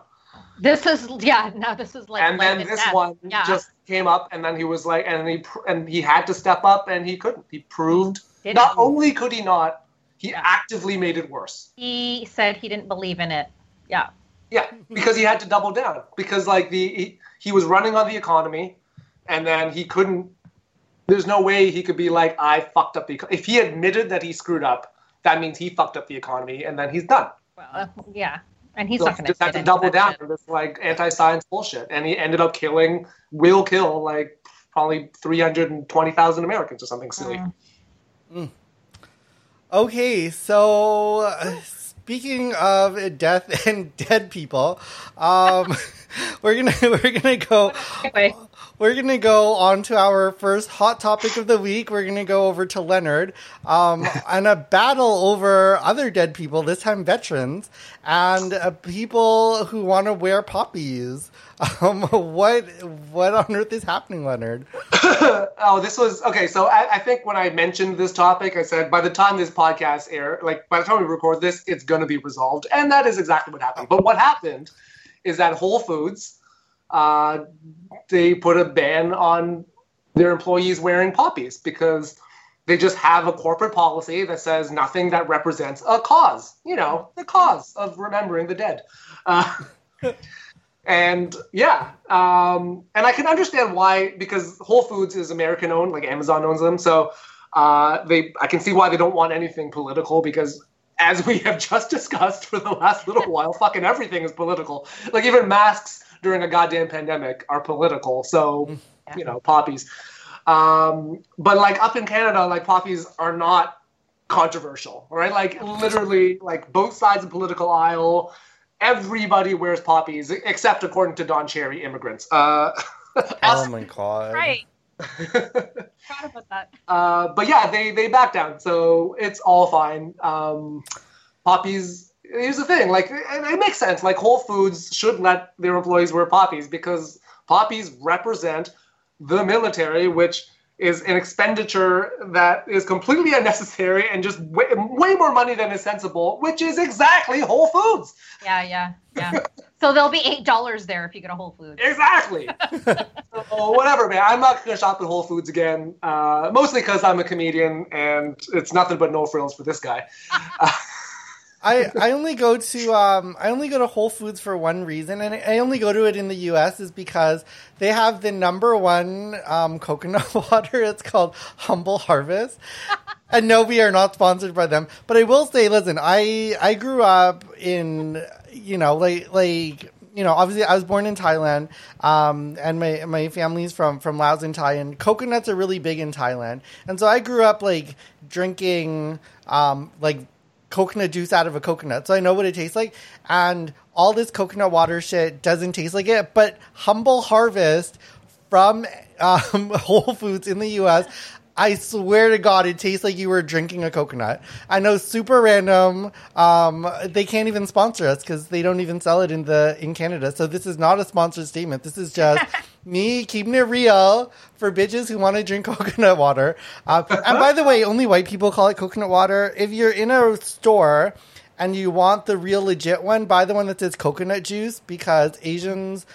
This is yeah. No, this is like. And then this death. one yeah. just came up, and then he was like, and he and he had to step up, and he couldn't. He proved didn't. not only could he not, he yeah. actively made it worse. He said he didn't believe in it. Yeah. Yeah, because he had to double down because like the he, he was running on the economy, and then he couldn't. There's no way he could be like I fucked up the. If he admitted that he screwed up, that means he fucked up the economy, and then he's done. Well, uh, yeah, and he's so not going to just have to double down for this like anti-science bullshit, and he ended up killing, will kill like probably three hundred and twenty thousand Americans or something silly. Mm. Mm. Okay, so uh, speaking of death (laughs) and dead people, um, (laughs) (laughs) we're gonna (laughs) we're gonna go. We're gonna go on to our first hot topic of the week. We're gonna go over to Leonard um, (laughs) and a battle over other dead people. This time, veterans and uh, people who want to wear poppies. Um, what what on earth is happening, Leonard? (coughs) oh, this was okay. So I, I, think when I mentioned this topic, I said by the time this podcast air, like by the time we record this, it's going to be resolved, and that is exactly what happened. But what happened is that Whole Foods, uh, they put a ban on their employees wearing poppies because they just have a corporate policy that says nothing that represents a cause. You know, the cause of remembering the dead. Uh, (laughs) and yeah, um, and I can understand why because Whole Foods is American owned, like Amazon owns them. So uh, they, I can see why they don't want anything political because as we have just discussed for the last little (laughs) while, fucking everything is political. Like even masks during a goddamn pandemic are political. So, you know, poppies. Um, but like up in Canada, like poppies are not controversial, right? Like literally, like both sides of political aisle, everybody wears poppies except according to Don Cherry immigrants. Uh, (laughs) oh my (laughs) god! Right. (laughs) About that. Uh, but yeah, they they back down, so it's all fine. Um, poppies. Here's the thing, like it, it makes sense. Like Whole Foods should let their employees wear poppies because poppies represent the military, which is an expenditure that is completely unnecessary and just way, way more money than is sensible, which is exactly Whole Foods. Yeah, yeah, yeah. (laughs) so there'll be eight dollars there if you get a Whole Foods. Exactly. (laughs) so whatever, man. I'm not gonna shop at Whole Foods again. Uh, mostly because I'm a comedian and it's nothing but no frills for this guy. Uh, (laughs) I, I only go to um, I only go to Whole Foods for one reason, and I only go to it in the U.S. is because they have the number one um, coconut (laughs) water. It's called Humble Harvest, and no, we are not sponsored by them. But I will say, listen, I I grew up in you know like like you know, obviously I was born in Thailand, um, and my my family's from from Laos and Thai, and coconuts are really big in Thailand, and so I grew up like drinking um, like coconut juice out of a coconut, so I know what it tastes like. And all this coconut water shit doesn't taste like it, but Humble Harvest from um, (laughs) Whole Foods in the U.S. I swear to God, it tastes like you were drinking a coconut. I know, super random. Um, they can't even sponsor us because they don't even sell it in the in Canada. So this is not a sponsored statement. This is just (laughs) me keeping it real for bitches who want to drink (laughs) coconut water. Uh, and by the way, only white people call it coconut water. If you're in a store and you want the real legit one, buy the one that says coconut juice because Asians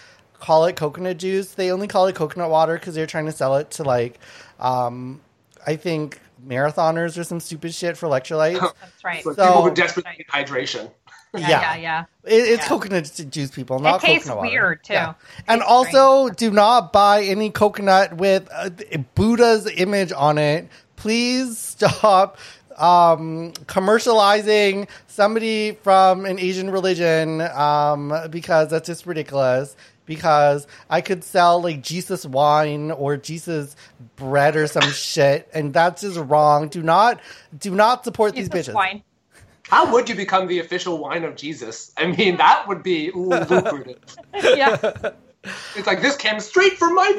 call it coconut juice. They only call it coconut water because they're trying to sell it to like, um, I think marathoners or some stupid shit for electrolytes. (laughs) That's right. So- people who desperately need hydration. Yeah, yeah, yeah. It, it's Yeah. coconut juice, people, not it tastes coconut water. weird too. Yeah. And also, do not buy any coconut with uh, Buddha's image on it. Please stop um, commercializing somebody from an Asian religion um, because that's just ridiculous. Because I could sell like Jesus wine or Jesus bread or some (laughs) shit, and that's just wrong. Do not, do not support these bitches. wine. How would you become the official wine of Jesus? I mean, that would be lucrative. (laughs) Yeah. It's like this came straight from my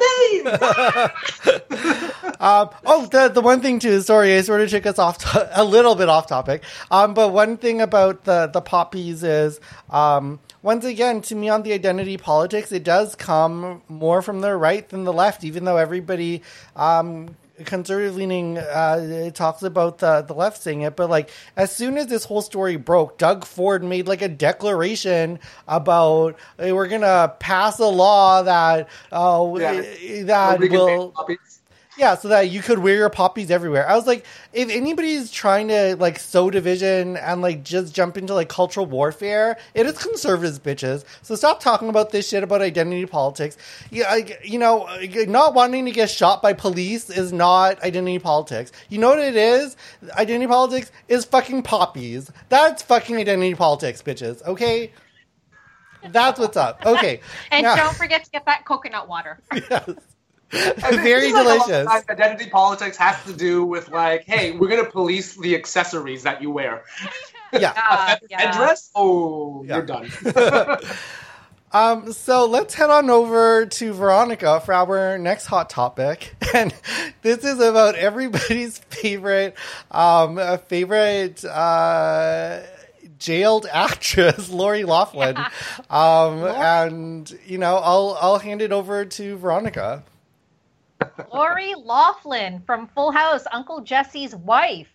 veins. (laughs) Um, oh, the the one thing too. Sorry, I sort of took us off to- (laughs) a little bit off topic. Um, but one thing about the the poppies is, um, once again, to me on the identity politics, it does come more from the right than the left. Even though everybody, um, conservative leaning, uh, talks about the the left saying it, but like as soon as this whole story broke, Doug Ford made like a declaration about hey, we're gonna pass a law that uh, Yeah. that will. Yeah, so that you could wear your poppies everywhere. I was like, if anybody's trying to like sow division and like just jump into like cultural warfare, it is conservatives, bitches. So stop talking about this shit about identity politics. Yeah, like, you know, not wanting to get shot by police is not identity politics. You know what it is? Identity politics is fucking poppies. That's fucking identity politics, bitches. Okay. That's what's up. Okay. (laughs) And Now- don't forget to get that coconut water. (laughs) yes. I think Very it's like a lot of delicious. times Identity politics has to do with like, hey, we're gonna police the accessories that you wear. (laughs) Yeah. Uh, A yeah. headdress? Oh, Yeah. you're done. (laughs) Um, so let's head on over to Veronica for our next hot topic, (laughs) and this is about everybody's favorite, um, uh, favorite uh, jailed actress, Lori Loughlin. Um, and you know, I'll I'll hand it over to Veronica. Lori Loughlin from Full House, Uncle Jesse's wife.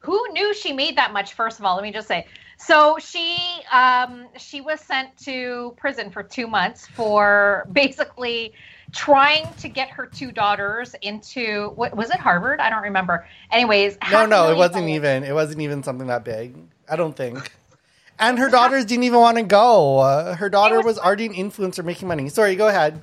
Who knew she made that much? First of all, let me just say. So she um, she was sent to prison for two months for basically trying to get her two daughters into what was it Harvard? I don't remember. Anyways, No, no, it wasn't dollars. even. It wasn't even something that big. I don't think. And her daughters didn't even want to go. Uh, her daughter was- was already an influencer making money. Sorry, go ahead.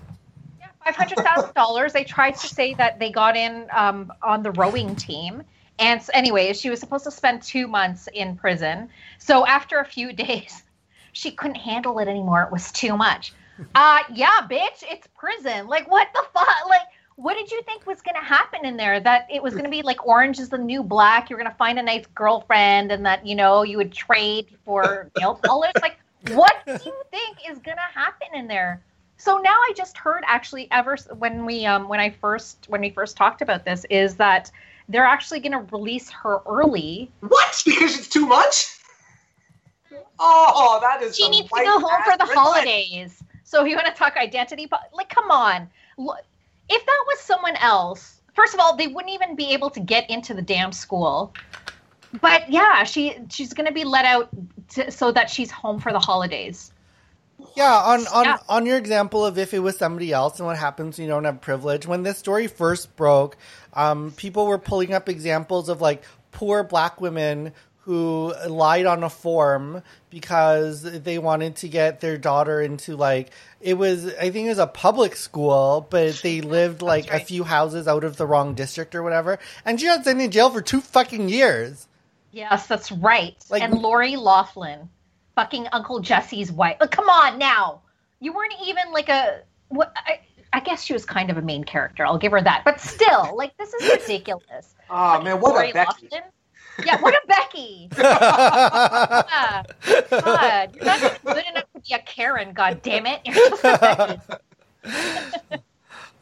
Five hundred thousand dollars. They tried to say that they got in um, on the rowing team, And so, anyway, she was supposed to spend two months in prison. So after a few (laughs) days, she couldn't handle it anymore. It was too much. (laughs) Uh, yeah, bitch, it's prison. Like, what the fuck? Like, what did you think was going to happen in there? That it was going to be like orange is the new black. You're going to find a nice girlfriend, and that you know you would trade for (laughs) nail polish. Like, what do you think is going to happen in there? So now I just heard actually ever when we um when I first when we first talked about this is that they're actually going to release her early. What? Because it's too much? Oh, that is. She needs to go home for the holidays. So if you want to talk identity? po- Like, come on. If that was someone else, first of all, they wouldn't even be able to get into the damn school. But yeah, she she's going to be let out to, so that she's home for the holidays. Yeah, on on Yeah. on your example of if it was somebody else and what happens when you don't have privilege. When this story first broke, um, people were pulling up examples of like poor black women who lied on a form because they wanted to get their daughter into like it was I think it was a public school, but they (laughs) lived like a few houses out of the wrong district or whatever, and she got sent in jail for two fucking years. Yes, that's right. Like- and Lori Loughlin, fucking Uncle Jesse's wife. Like, come on now. You weren't even like a what I, I guess she was kind of a main character. I'll give her that. But still, (laughs) like this is ridiculous. Oh man, what Lori a Becky! Loughlin? Yeah, what a Becky. (laughs) Yeah. God, you're not even good enough to be a Karen. God damn it! You're just a Becky. (laughs)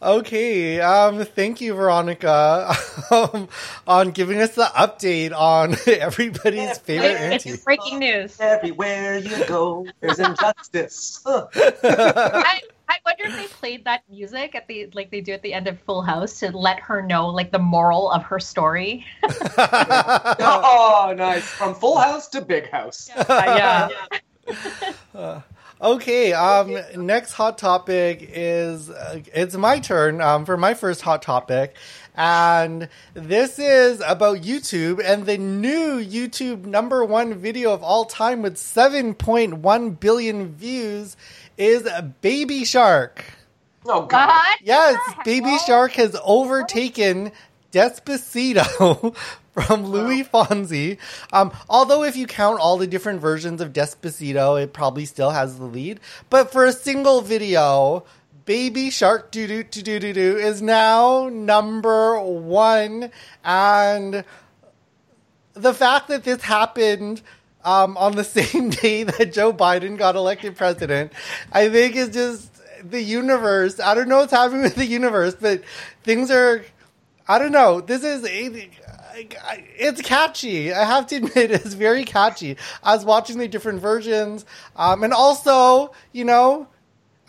Okay, um, thank you, Veronica, (laughs) um, on giving us the update on (laughs) everybody's favorite It's auntie. breaking news. Everywhere you go, there's injustice. I, I wonder if they played that music at the like they do at the end of Full House to let her know like the moral of her story. (laughs) oh, nice. From Full House to Big House. yeah. Okay, um, next hot topic is uh, it's my turn um, for my first hot topic, and this is about YouTube and the new YouTube number one video of all time with 7.1 billion views is Baby Shark. Oh God. What? Yes, Baby? Shark has overtaken Despacito (laughs) from Luis Fonsi. Um, although, if you count all the different versions of Despacito, it probably still has the lead. But for a single video, Baby Shark doo doo doo doo doo doo is now number one. And the fact that this happened um, on the (laughs) same day that Joe Biden got elected president, I think is just the universe. I don't know what's happening with the universe, but things are. I don't know. This is. It's catchy. I have to (laughs) admit, it's very catchy. I was watching the different versions, um, and also, you know,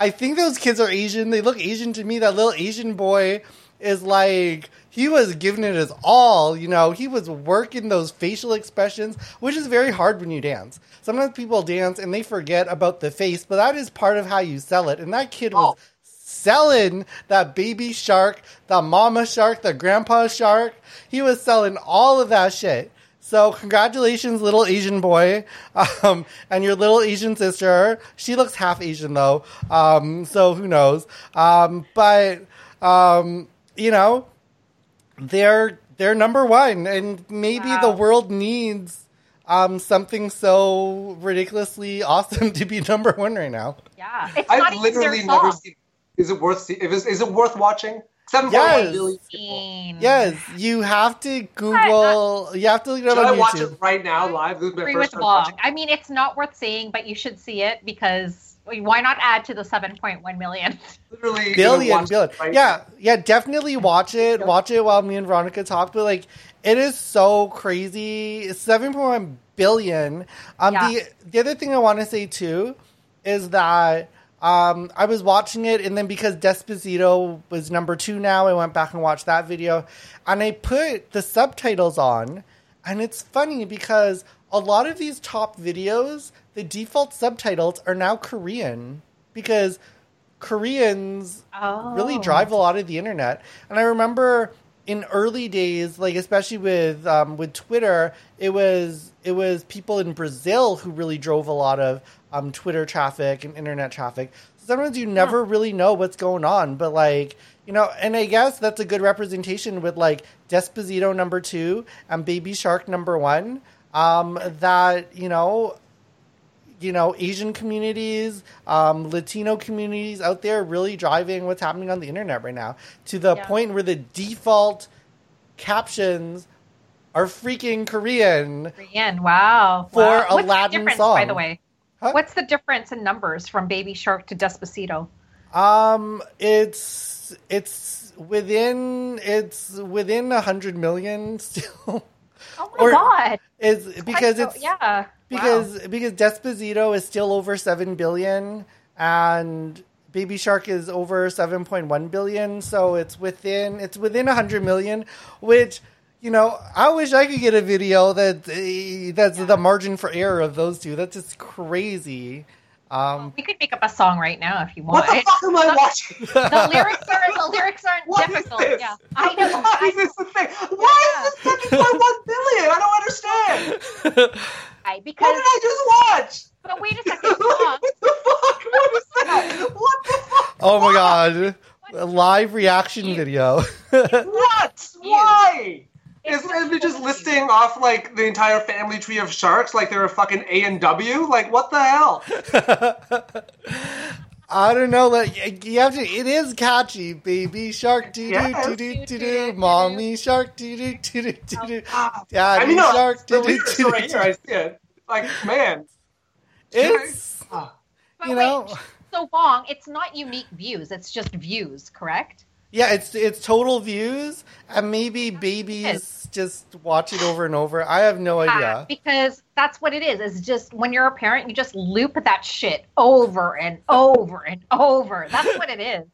I think those kids are Asian. They look Asian to me. That little Asian boy is like he was giving it his all. You know, he was working those facial expressions, which is very hard when you dance. Sometimes people dance and they forget about the face, but that is part of how you sell it. And that kid was Oh. Selling that baby shark, the mama shark, the grandpa shark. He was selling all of that shit. So congratulations, little Asian boy, (laughs) um, and your little Asian sister. She looks half Asian though, um, so who knows? Um, but um, you know, they're they're number one, and maybe Wow. the world needs um, something so ridiculously (laughs) awesome to be (laughs) number one right now. Yeah. It's I've even literally their never song. seen. Is it worth? See, is, is it worth watching? Seven point Yes. one billion. people. Yes, you have to Google. You have to look it up Should I on watch YouTube. it right now live? This is my agree first with time Bob. watching. I mean, it's not worth seeing, but you should see it because why not add to the 7.1 million? (laughs) Literally gonna billion, watch billion. it right yeah, yeah, definitely watch it. Watch it while me and Veronica talk. But like, it is so crazy. Seven point one billion. Um, Yeah. the the other thing I want to say too is that um, I was watching it, and then because Despacito was number two now, I went back and watched that video, and I put the subtitles on, and it's funny because a lot of these top videos, the default subtitles are now Korean because Koreans Oh. really drive a lot of the internet. And I remember in early days, like especially with um, with Twitter, it was it was people in Brazil who really drove a lot of um, Twitter traffic and internet traffic. So sometimes you never really know what's going on, but like you know, and I guess that's a good representation with like Despacito number two and Baby Shark number one. Um, that you know, you know, Asian communities, um, Latino communities out there really driving what's happening on the internet right now to the Yeah. point where the default captions are freaking Korean. Korean. Wow. For wow. a What's the difference, by the way? Huh? What's the difference in numbers from Baby Shark to Despacito? Um, it's it's within it's within a hundred million still. (laughs) Oh my Or- god! Is because know- it's yeah. because because Despacito is still over seven billion and Baby Shark is over seven point one billion, so it's within it's within a hundred million, which you know I wish I could get a video that uh, that's the margin for error of those two. That's just crazy. Um, we could make up a song right now if you want. What the fuck am I watching? (laughs) the lyrics are the lyrics aren't What is difficult. this? Yeah, I know. Why I is this the thing? Why is this seven point one billion? I don't understand. (laughs) I, What because did I just watch? but wait a second. (laughs) what the fuck? What is that? What the fuck? oh my god, a live reaction video. What? Why? It's Is just it just listing off like the entire family tree of sharks like they're a fucking A and W? Like what the hell? (laughs) I don't know. Like you have to. It is catchy, baby shark. Do do Yes. do do do do. Mommy shark. Do do do do do do. Ah, Daddy I mean, no, shark. the Do do lyrics do are right here. I see it. Like man, It's Ah. but you wait, know. so long. It's not unique views. It's just views, correct? Yeah, it's it's total views, and maybe babies just watch it over and over. I have no idea. because that's what it is. It's just when you're a parent, you just loop that shit over and over and over. That's what it is.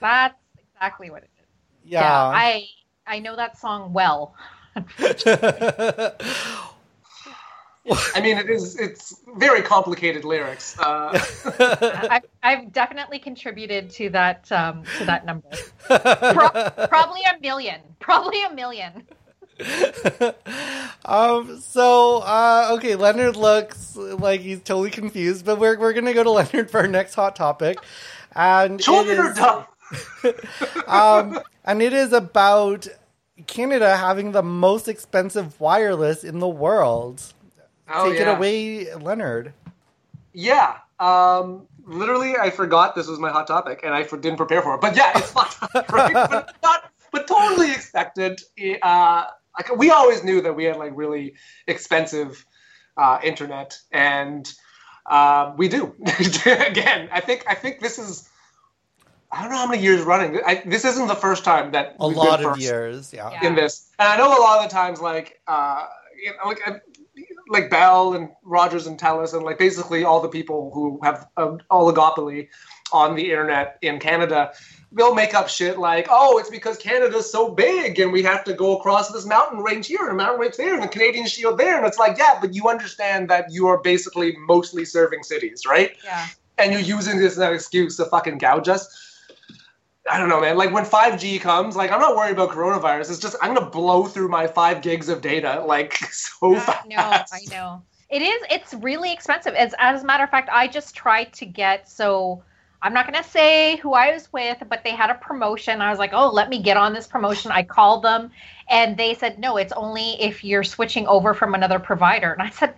That's exactly what it is. Yeah. I I know that song well. (laughs) (laughs) I mean, it is. It's very complicated lyrics. Uh, I've, I've definitely contributed to that um, to that number. (laughs) Pro- probably a million. Probably a million. (laughs) um. So, uh, okay, Leonard looks like he's totally confused, but we're we're gonna go to Leonard for our next hot topic, and it children are dumb. (laughs) um, and it is about Canada having the most expensive wireless in the world. Oh, Take yeah. it away, Leonard. Yeah. Um, literally, I forgot this was my hot topic, and I for- didn't prepare for it. But yeah, it's hot topic, (laughs) right? but not, but totally expected. Uh, like we always knew that we had like really expensive uh, internet, and uh, we do. (laughs) Again, I think I think this is. I don't know how many years running. I, this isn't the first time that A we've been lot of years, yeah. Yeah. in this. And I know a lot of the times, like, uh, you know, like, like Bell and Rogers and Telus, and like basically all the people who have an oligopoly on the internet in Canada, they'll make up shit like, oh, it's because Canada's so big and we have to go across this mountain range here and a mountain range there and the Canadian Shield there. And it's like, yeah, but you understand that you are basically mostly serving cities, right? Yeah. and you're using this as an excuse to fucking gouge us. I don't know, man. Like when 5G comes, like I'm not worried about coronavirus. It's just I'm gonna blow through my five gigs of data like (laughs) so I fast. know, I know. It is. It's really expensive. As as a matter of fact, I just tried to get. So I'm not going to say who I was with, but they had a promotion. I was like, oh, let me get on this promotion. I called them, and they said, no, it's only if you're switching over from another provider. And I said,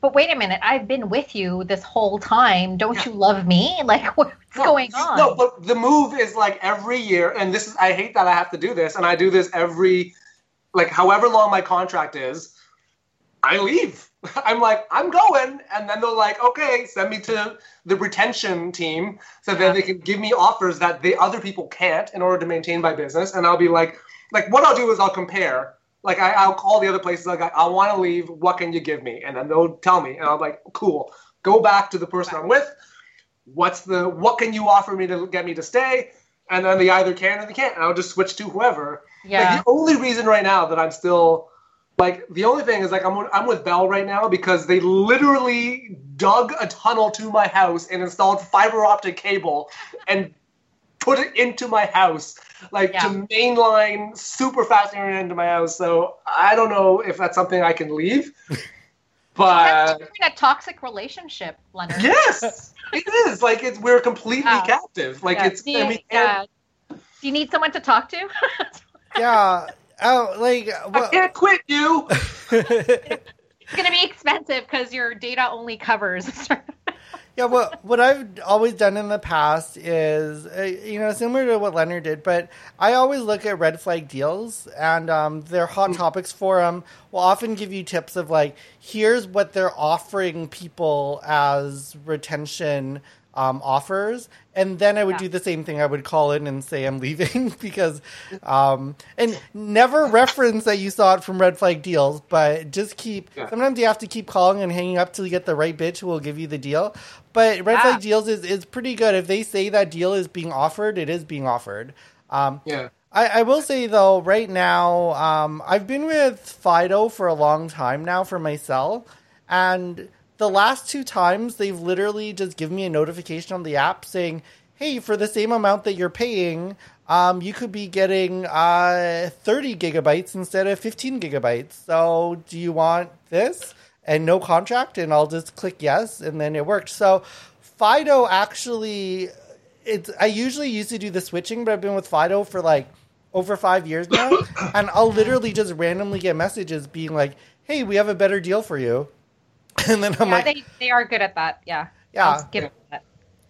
but wait a minute, I've been with you this whole time. Don't you love me? (laughs) Like, what's No, going on? No, but the move is like every year, and this is I hate that I have to do this, and I do this every like however long my contract is, I leave. (laughs) I'm like, I'm going, and then they're like, okay, send me to the retention team so then they can give me offers that the other people can't in order to maintain my business, and I'll be like, like what I'll do is I'll compare. Like I, I'll call the other places like I, I want to leave. What can you give me? And then they'll tell me, and I'm like, cool. Go back to the person I'm with what's the what can you offer me to get me to stay and then they either can or they can't and i'll just switch to whoever yeah. like the only reason right now that i'm still like the only thing is like i'm, I'm with bell right now because they literally dug a tunnel to my house and installed fiber optic cable and put it into my house like Yeah. to mainline super fast internet into my house so i don't know if that's something i can leave (laughs) but You're in a toxic relationship, Leonard. Yes, it is. Like it's we're completely Yeah. captive. Like Yeah, it's see, and we can't yeah, Do you need someone to talk to? (laughs) yeah. Oh, like I well, can't quit you. (laughs) it's going to be expensive because your data only covers. Yeah, what what I've always done in the past is, uh, you know, similar to what Leonard did, but I always look at red flag deals and um, their hot topics forum will often give you tips of like, here's what they're offering people as retention um, offers, and then I would Yeah. do the same thing. I would call in and say I'm leaving (laughs) because, um, and never reference that you saw it from Red Flag Deals, but just keep. Yeah. Sometimes you have to keep calling and hanging up till you get the right bitch who will give you the deal. But Red Yeah. Flag Deals is is pretty good. If they say that deal is being offered, it is being offered. Um, Yeah. I, I will say though, right now, um, I've been with Fido for a long time now for my cell, and the last two times they've literally just given me a notification on the app saying, "Hey, for the same amount that you're paying, um, you could be getting uh, 30 gigabytes instead of 15 gigabytes. So, do you want this?" And no contract, and I'll just click yes, and then it worked. So, Fido actually it's I usually used to do the switching, but I've been with Fido for like over five years now, (coughs) and I'll literally just randomly get messages being like, "Hey, we have a better deal for you," (laughs) and then I'm yeah, like, they, they are good at that. Yeah. Yeah. Give it that.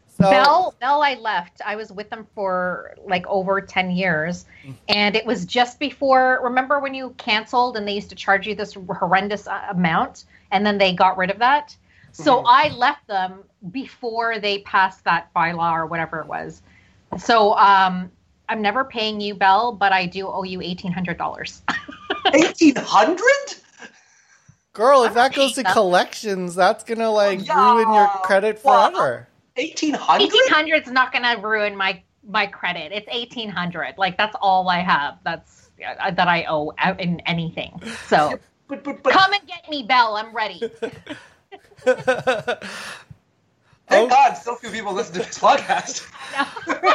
so, Bell, Bell, I left. I was with them for like over 10 years. And it was just before, remember when you canceled and they used to charge you this horrendous uh, amount? And then they got rid of that. So Mhm. I left them before they passed that bylaw or whatever it was. So um, I'm never paying you, Bell, but I do owe you $1,800. Eighteen hundred. (laughs) girl, if that goes to paying them. collections, that's gonna like Yeah. ruin your credit Wow. forever. Eighteen hundred. 1800 is not going to ruin my my credit. It's 1800. Like that's all I have. That's uh, that I owe in anything. So But but but come and get me, Bell. I'm ready. (laughs) (laughs) thank Oh. God, so few people listen to this podcast.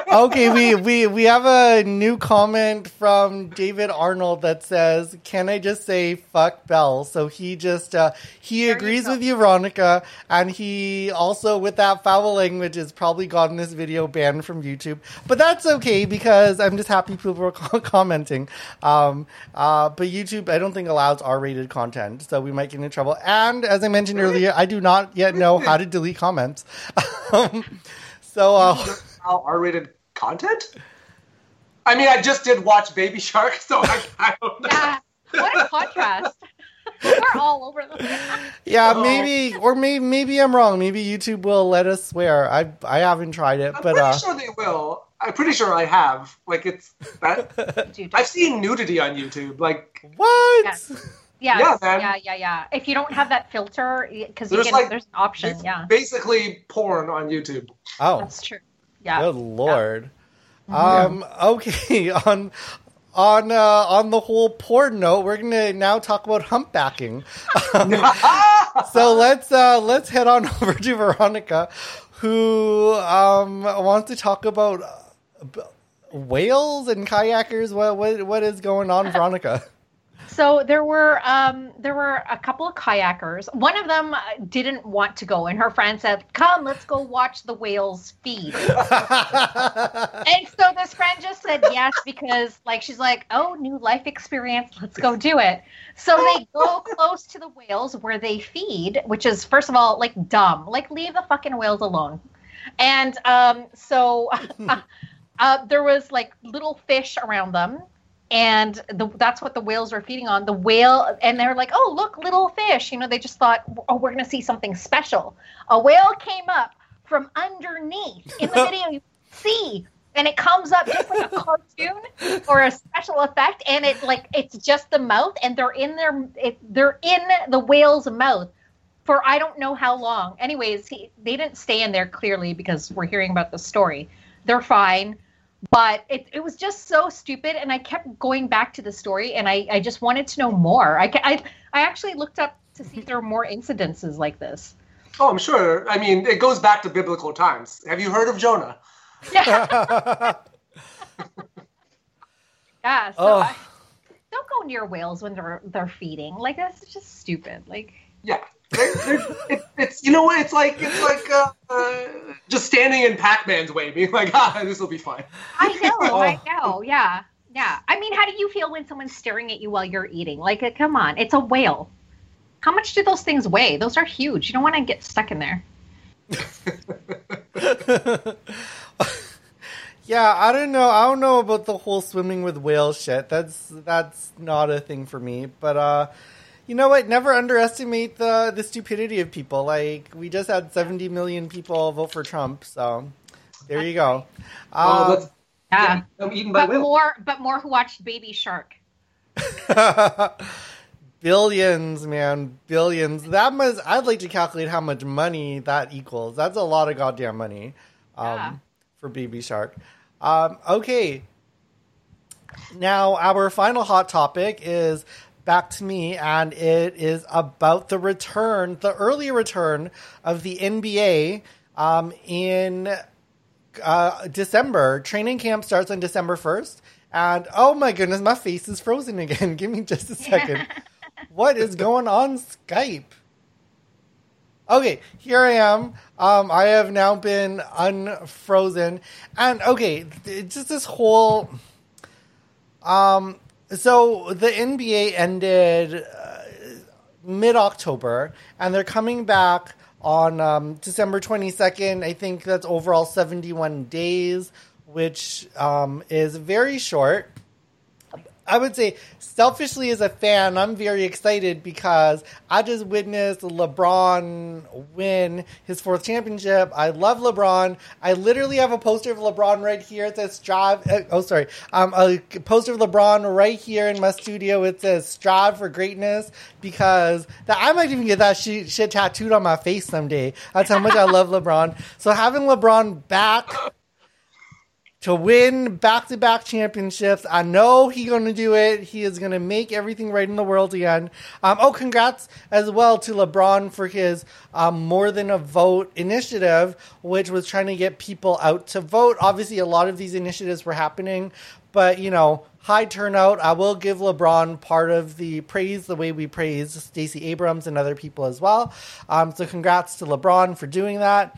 (laughs) okay, we, we we have a new comment from David Arnold that says, "Can I just say fuck Bell?" So he just uh, he There agrees go. with you, Veronica, and he also with that foul language has probably gotten this video banned from YouTube. But that's okay because I'm just happy people are commenting. Um, uh, but YouTube, I don't think allows R-rated content, so we might get into trouble. And as I mentioned earlier, I do not yet know how to delete comments. (laughs) um, so. Uh, How R-rated content? I mean, I just did watch Baby Shark, (laughs) so I, I don't know. yeah. What a contrast. (laughs) We're all over the place. Yeah, Oh. maybe, or maybe, maybe I'm wrong. Maybe YouTube will let us swear. I I haven't tried it, but I'm but pretty uh, sure they will. I'm pretty sure I have. Like it's that. I've seen nudity on YouTube. Like what? Yes. Yeah, Yeah, man. yeah, yeah, yeah. If you don't have that filter, because you There's can, like- there's an option. it's Yeah, basically porn on YouTube. Oh, that's true. Yeah. good lord. Um. Okay. (laughs) On on uh, on the whole porn note, we're gonna now talk about humpbacking. (laughs) so let's uh, let's head on (laughs) over to Veronica, who um, wants to talk about uh, b- whales and kayakers. What what what is going on, Veronica? So there were um, there were a couple of kayakers. One of them uh, didn't want to go, and her friend said, "Come, let's go watch the whales feed." (laughs) and so this friend just said yes because, like, she's like, "Oh, new life experience. Let's go do it." So they go close to the whales where they feed, which is first of all like dumb. Like, leave the fucking whales alone. And um, so (laughs) uh, there was like little fish around them and the, that's what the whales were feeding on. The whale and they're like oh look little fish. You know they just thought oh we're going to see something special. A whale came up from underneath in the (laughs) video you see and it comes up just like a cartoon or a special effect and it like it's just the mouth and they're in their it, they're in the whale's mouth for i don't know how long. Anyways he, they didn't stay in there clearly because we're hearing about the story. They're fine but it, it was just so stupid and i kept going back to the story and i, I just wanted to know more I, I, I actually looked up to see if there were more incidences like this Oh, I'm sure. I mean, it goes back to biblical times. Have you heard of Jonah? yeah (laughs) yeah so Oh. I, don't go near whales when they're they're feeding like that's just stupid like Yeah. They're- they're- it, it's you know what it's like. It's like uh, uh, just standing in Pac-Man's way, being like, ah, this will be fine. I know, (laughs) I know, yeah, yeah. I mean, how do you feel when someone's staring at you while you're eating? Like, uh, come on, it's a whale. How much do those things weigh? Those are huge. You don't want to get stuck in there. (laughs) yeah, I don't know. I don't know about the whole swimming with whale shit. That's that's not a thing for me. But uh you know what? Never underestimate the the stupidity of people. Like we just had 70 million people vote for Trump, so there you go. Oh, Um, that's Yeah, eaten by but whales. more, but more who watched Baby Shark. (laughs) billions, man, billions. That must. I'd like to calculate how much money that equals. That's a lot of goddamn money um, Yeah. for Baby Shark. Um, okay. Now our final hot topic is back to me, and it is about the return, the early return of the NBA um, in uh, December. Training camp starts on December 1st. And oh my goodness, my face is frozen (laughs) again. Give me just a second. (laughs) what is going on Skype? Okay, here I am. Um, I have now been unfrozen. And okay, just this whole. Um, so the NBA ended uh, mid October, and they're coming back on um, December 22nd. I think that's overall 71 days, which um, is very short. I would say, selfishly as a fan, I'm very excited because I just witnessed LeBron win his fourth championship. I love LeBron. I literally have a poster of LeBron right here. It says "Strive." Uh, oh, sorry, um, a poster of LeBron right here in my studio. It says "Strive for Greatness" because that I might even get that shit, shit tattooed on my face someday. That's how much I love (laughs) LeBron. So having LeBron back to win back-to-back championships. I know he's going to do it. He is going to make everything right in the world again. Um, oh, congrats as well to LeBron for his um, more than a vote initiative, which was trying to get people out to vote. Obviously, a lot of these initiatives were happening, but you know, high turnout. I will give LeBron part of the praise, the way we praise Stacey Abrams and other people as well. Um, so, congrats to LeBron for doing that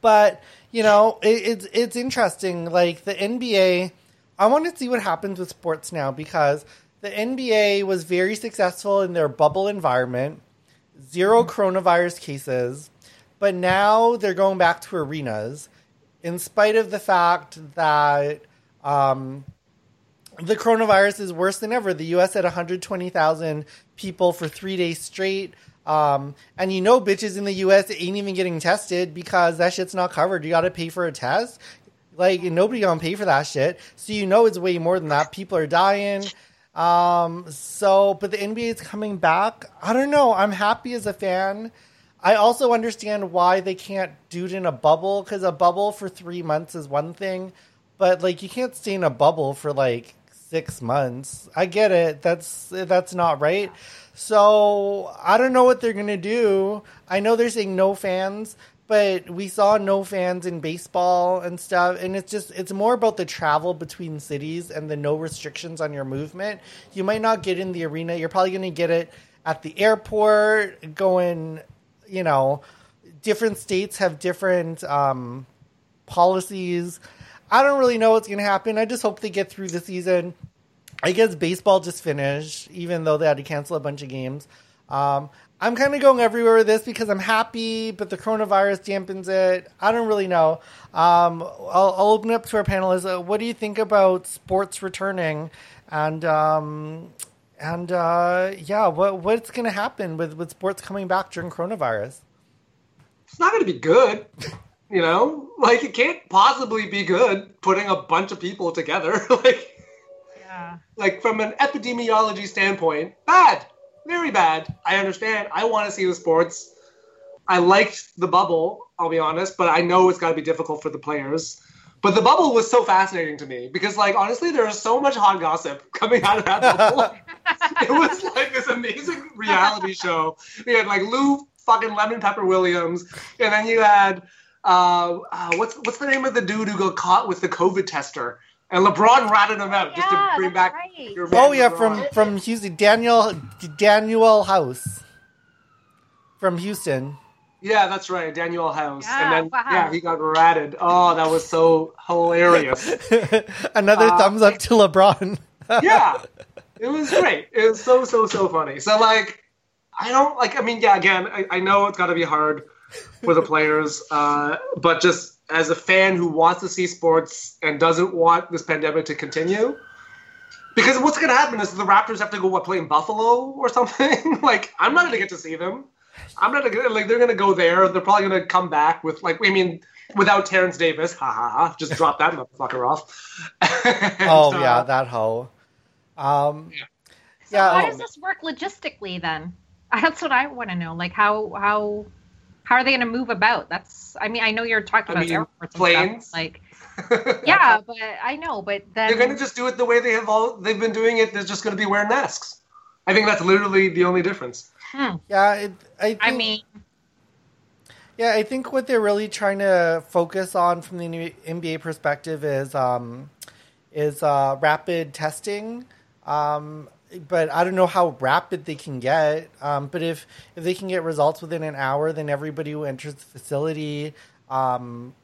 but you know it, it's it's interesting like the nba i want to see what happens with sports now because the nba was very successful in their bubble environment 0 coronavirus cases but now they're going back to arenas in spite of the fact that um, the coronavirus is worse than ever. The U.S. had 120,000 people for three days straight. Um, and you know, bitches in the U.S. ain't even getting tested because that shit's not covered. You got to pay for a test. Like nobody gonna pay for that shit. So you know it's way more than that. People are dying. Um, so, but the NBA is coming back. I don't know. I'm happy as a fan. I also understand why they can't do it in a bubble because a bubble for three months is one thing, but like you can't stay in a bubble for like six months. I get it. That's that's not right. So I don't know what they're gonna do. I know they're saying no fans, but we saw no fans in baseball and stuff, and it's just it's more about the travel between cities and the no restrictions on your movement. You might not get in the arena. You're probably gonna get it at the airport, going, you know, different states have different um, policies. I don't really know what's going to happen. I just hope they get through the season. I guess baseball just finished, even though they had to cancel a bunch of games. Um, I'm kind of going everywhere with this because I'm happy, but the coronavirus dampens it. I don't really know. Um, I'll, I'll open up to our panelists. Uh, what do you think about sports returning? And um, and uh, yeah, what what's going to happen with, with sports coming back during coronavirus? It's not going to be good. You know, like it can't possibly be good putting a bunch of people together. (laughs) like, Yeah. like from an epidemiology standpoint, bad, very bad. I understand. I want to see the sports. I liked the bubble. I'll be honest, but I know it's got to be difficult for the players. But the bubble was so fascinating to me because, like, honestly, there was so much hot gossip (laughs) coming out of that bubble. (laughs) it was like this amazing reality show. We had like Lou fucking Lemon Pepper Williams, and then you had uh, uh, what's what's the name of the dude who got caught with the COVID tester? And LeBron ratted him out just to bring back. right. your man Oh yeah, LeBron. from from Houston, Daniel Daniel House from Houston. Yeah, that's right, Daniel House, Yeah, and then wow. yeah, he got ratted. Oh, that was so hilarious. (laughs) Another Uh, thumbs up to LeBron. (laughs) yeah, it was great. It was so so so funny. So like, I don't like. I mean, yeah. Again, I, I know it's got to be hard for the players, uh, but just as a fan who wants to see sports and doesn't want this pandemic to continue. Because what's going to happen is the Raptors have to go what play in Buffalo or something. (laughs) like I'm not going to get to see them. I'm not gonna like they're going to go there. They're probably going to come back with like I mean without Terence Davis. Ha ha ha! Just drop that motherfucker off. (laughs) And, oh uh, yeah, that hoe. Um, yeah. So Yeah, how oh. does this work logistically then? That's what I want to know. Like how how how are they going to move about? That's I mean I know you're talking I about mean, airports and planes. stuff. Like (laughs) yeah, but I know, but then They're going to just do it the way they have all they've been doing it. They're just going to be wearing masks. I think that's literally the only difference. hmm, yeah, it, I, think, I mean Yeah, I think what they're really trying to focus on from the NBA perspective is um, is uh, rapid testing. Um, but I don't know how rapid they can get. Um, but if if they can get results within an hour, then everybody who enters the facility um,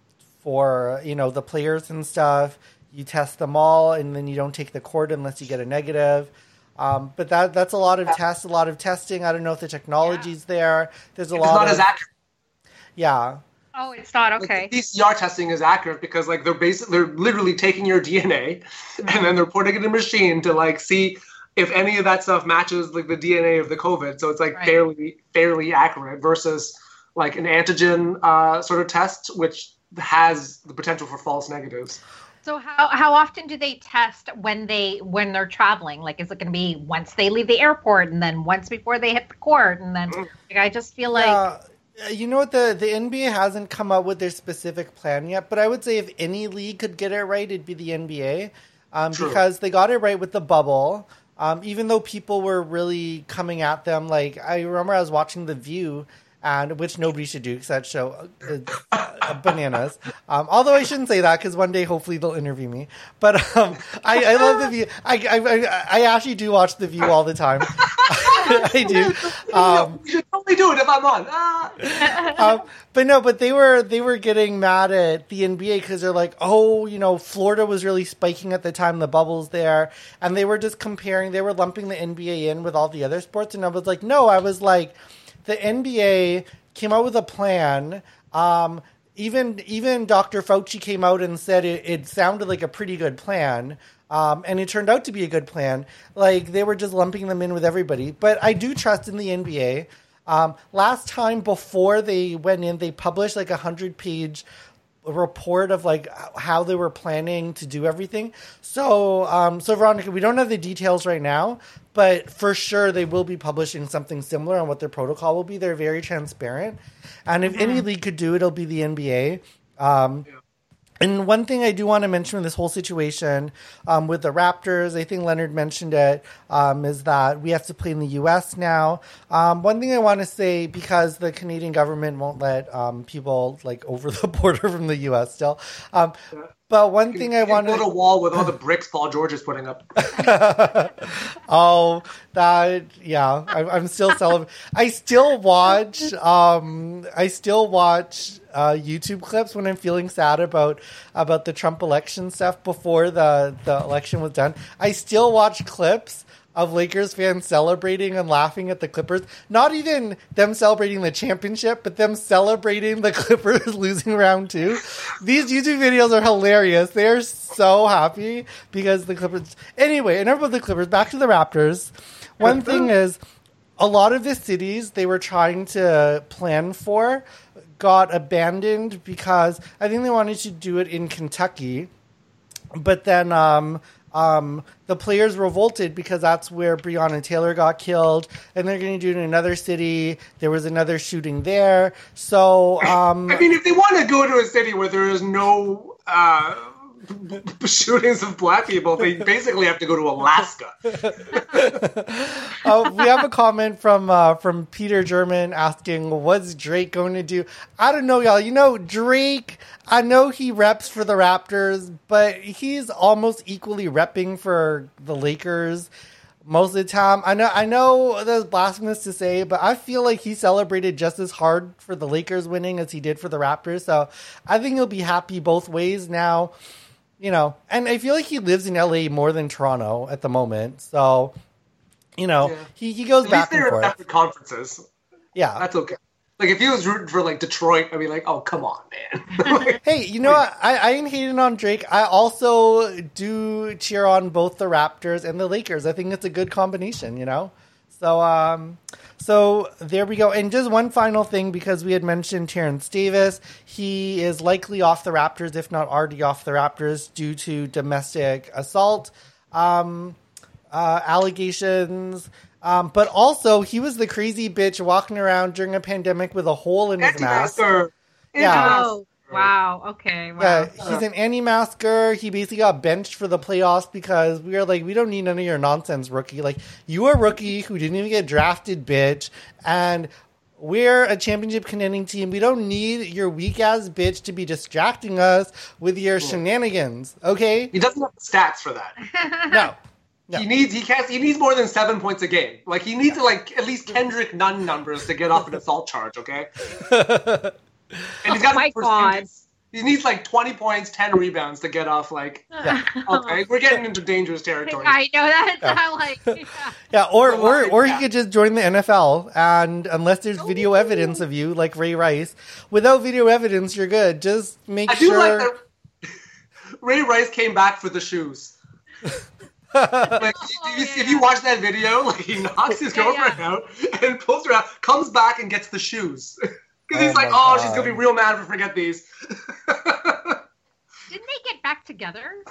for you know the players and stuff, you test them all, and then you don't take the court unless you get a negative. Um, but that that's a lot of tests, a lot of testing. I don't know if the technology's there. There's a It's lot not of as accurate. yeah. oh it's not okay. the PCR testing is accurate because like they're basically they're literally taking your (laughs) DNA and then they're putting it in a machine to like see if any of that stuff matches like the DNA of the COVID. So it's like Right. fairly fairly accurate versus like an antigen uh, sort of test, which has the potential for false negatives. So how how often do they test when they when they're traveling? Like is it going to be once they leave the airport and then once before they hit the court and then like, I just feel like Uh, you know what the the NBA hasn't come up with their specific plan yet, but I would say if any league could get it right, it'd be the NBA, um, True. because they got it right with the bubble. Um, even though people were really coming at them, like I remember I was watching The View, and which nobody should do because that show uh, uh, bananas. Um, although I shouldn't say that because one day hopefully they'll interview me. But um, I, I love The View. I, I I I actually do watch The View all the time. (laughs) I do. Um, you should totally do it if I'm on. Ah. um, but no, but they were they were getting mad at the NBA because they're like, oh, you know, Florida was really spiking at the time the bubbles there, and they were just comparing, they were lumping the NBA in with all the other sports, and I was like, no, I was like, the NBA came out with a plan. Um, even even Dr. Fauci came out and said it, it sounded like a pretty good plan. Um, and it turned out to be a good plan. Like they were just lumping them in with everybody. But I do trust in the NBA. Um, last time before they went in, they published like a hundred page report of like how they were planning to do everything. So, um, so Veronica, we don't have the details right now, but for sure they will be publishing something similar on what their protocol will be. They're very transparent, and if any league could do it, it'll be the NBA. Um, and one thing I do want to mention in this whole situation um, with the Raptors, I think Leonard mentioned it, um, is that we have to play in the U.S. now. Um, one thing I want to say, because the Canadian government won't let um, people like over (laughs) the border from the U.S. still, um, but one thing I want build a to wall with all the bricks Paul George is putting up. (laughs) oh that yeah I, I'm still celebrating. I still watch um I still watch uh, YouTube clips when I'm feeling sad about about the Trump election stuff before the the election was done. I still watch clips of Lakers fans celebrating and laughing at the Clippers. Not even them celebrating the championship, but them celebrating the (laughs) Clippers losing round two. These YouTube videos are hilarious. They are so happy because the Clippers. Anyway, enough about the Clippers. Back to the Raptors. One thing is, a lot of the cities they were trying to plan for got abandoned because I think they wanted to do it in Kentucky but then um, um, the players revolted because that's where Breonna Taylor got killed, and they're going to do it in another city. There was another shooting there, so um, I mean, if they want to go to a city where there is no uh, (laughs) shootings of black people, they basically have to go to Alaska. (laughs) uh, we have a comment from uh, from Peter German asking, "What's Drake going to do?" I don't know, y'all. You know, Drake. I know he reps for the Raptors, but he's almost equally repping for the Lakers. most of the time. I know I know that's blasphemous to say, but I feel like he celebrated just as hard for the Lakers winning as he did for the Raptors. So I think he'll be happy both ways now. You know, and I feel like he lives in LA more than Toronto at the moment. So, you know, Yeah. he, he goes At back and forth. conferences. Yeah. That's okay. Like if he was rooting for like Detroit, I'd be like, oh come on, man. (laughs) Like, Hey, you know what? I, I ain't hating on Drake. I also do cheer on both the Raptors and the Lakers. I think it's a good combination, you know? So, um, so there we go. And just one final thing, because we had mentioned Terence Davis. He is likely off the Raptors, if not already off the Raptors, due to domestic assault um, uh, allegations. Um, but also, he was the crazy bitch walking around during a pandemic with a hole in his mask. Yeah. Anti-masker. Wow. Okay. Wow. Yeah, he's an anti-masker. He basically got benched for the playoffs because we are like, we don't need none of your nonsense, rookie. Like, you are a rookie who didn't even get drafted, bitch, and we're a championship contending team. We don't need your weak ass bitch to be distracting us with your shenanigans. Okay? He doesn't have the stats for that. (laughs) No. (laughs) No. He needs he can't he needs more than seven points a game. Like he needs like at least Kendrick Nunn numbers to get off an assault charge. Okay. (laughs) And he's got Oh my God. He needs like twenty points, ten rebounds to get off. Like (laughs) okay, we're getting into dangerous territory. I know that. It's Yeah. not like. (laughs) Yeah. Yeah, or or or he could just join the NFL, and unless there's video evidence of you, like Ray Rice, without video evidence, you're good. Just make I do sure. like that. (laughs) Ray Rice came back for the shoes. like if you, if you watch that video, like he knocks his Yeah, girlfriend yeah. out and pulls her out, comes back and gets the shoes because he's Oh like, my oh, she's gonna be real mad if I forget these. (laughs) Didn't they get back together?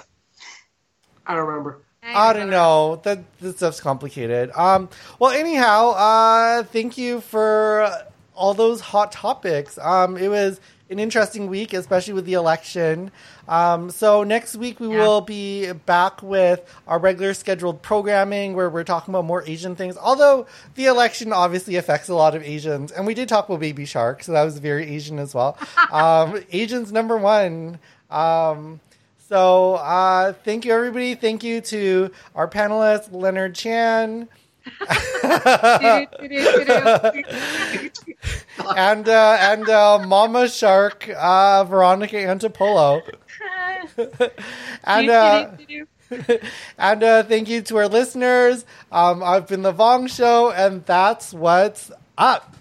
I don't remember. I don't know. That this stuff's complicated. Um. Well, anyhow, uh, thank you for all those hot topics. Um, it was an interesting week, especially with the election. Um, so next week we Yeah. will be back with our regular scheduled programming where we're talking about more Asian things. Although the election obviously affects a lot of Asians, and we did talk about Baby Shark, so that was very Asian as well. (laughs) um, Asians number one. Um, so uh, thank you, everybody. Thank you to our panelist, Leonard Chan, (laughs) and uh, and uh, Mama Shark, uh, Veronica Antipolo. and uh, (laughs) and uh, thank you to our listeners. Um, I've been the Vong Show, and that's what's up.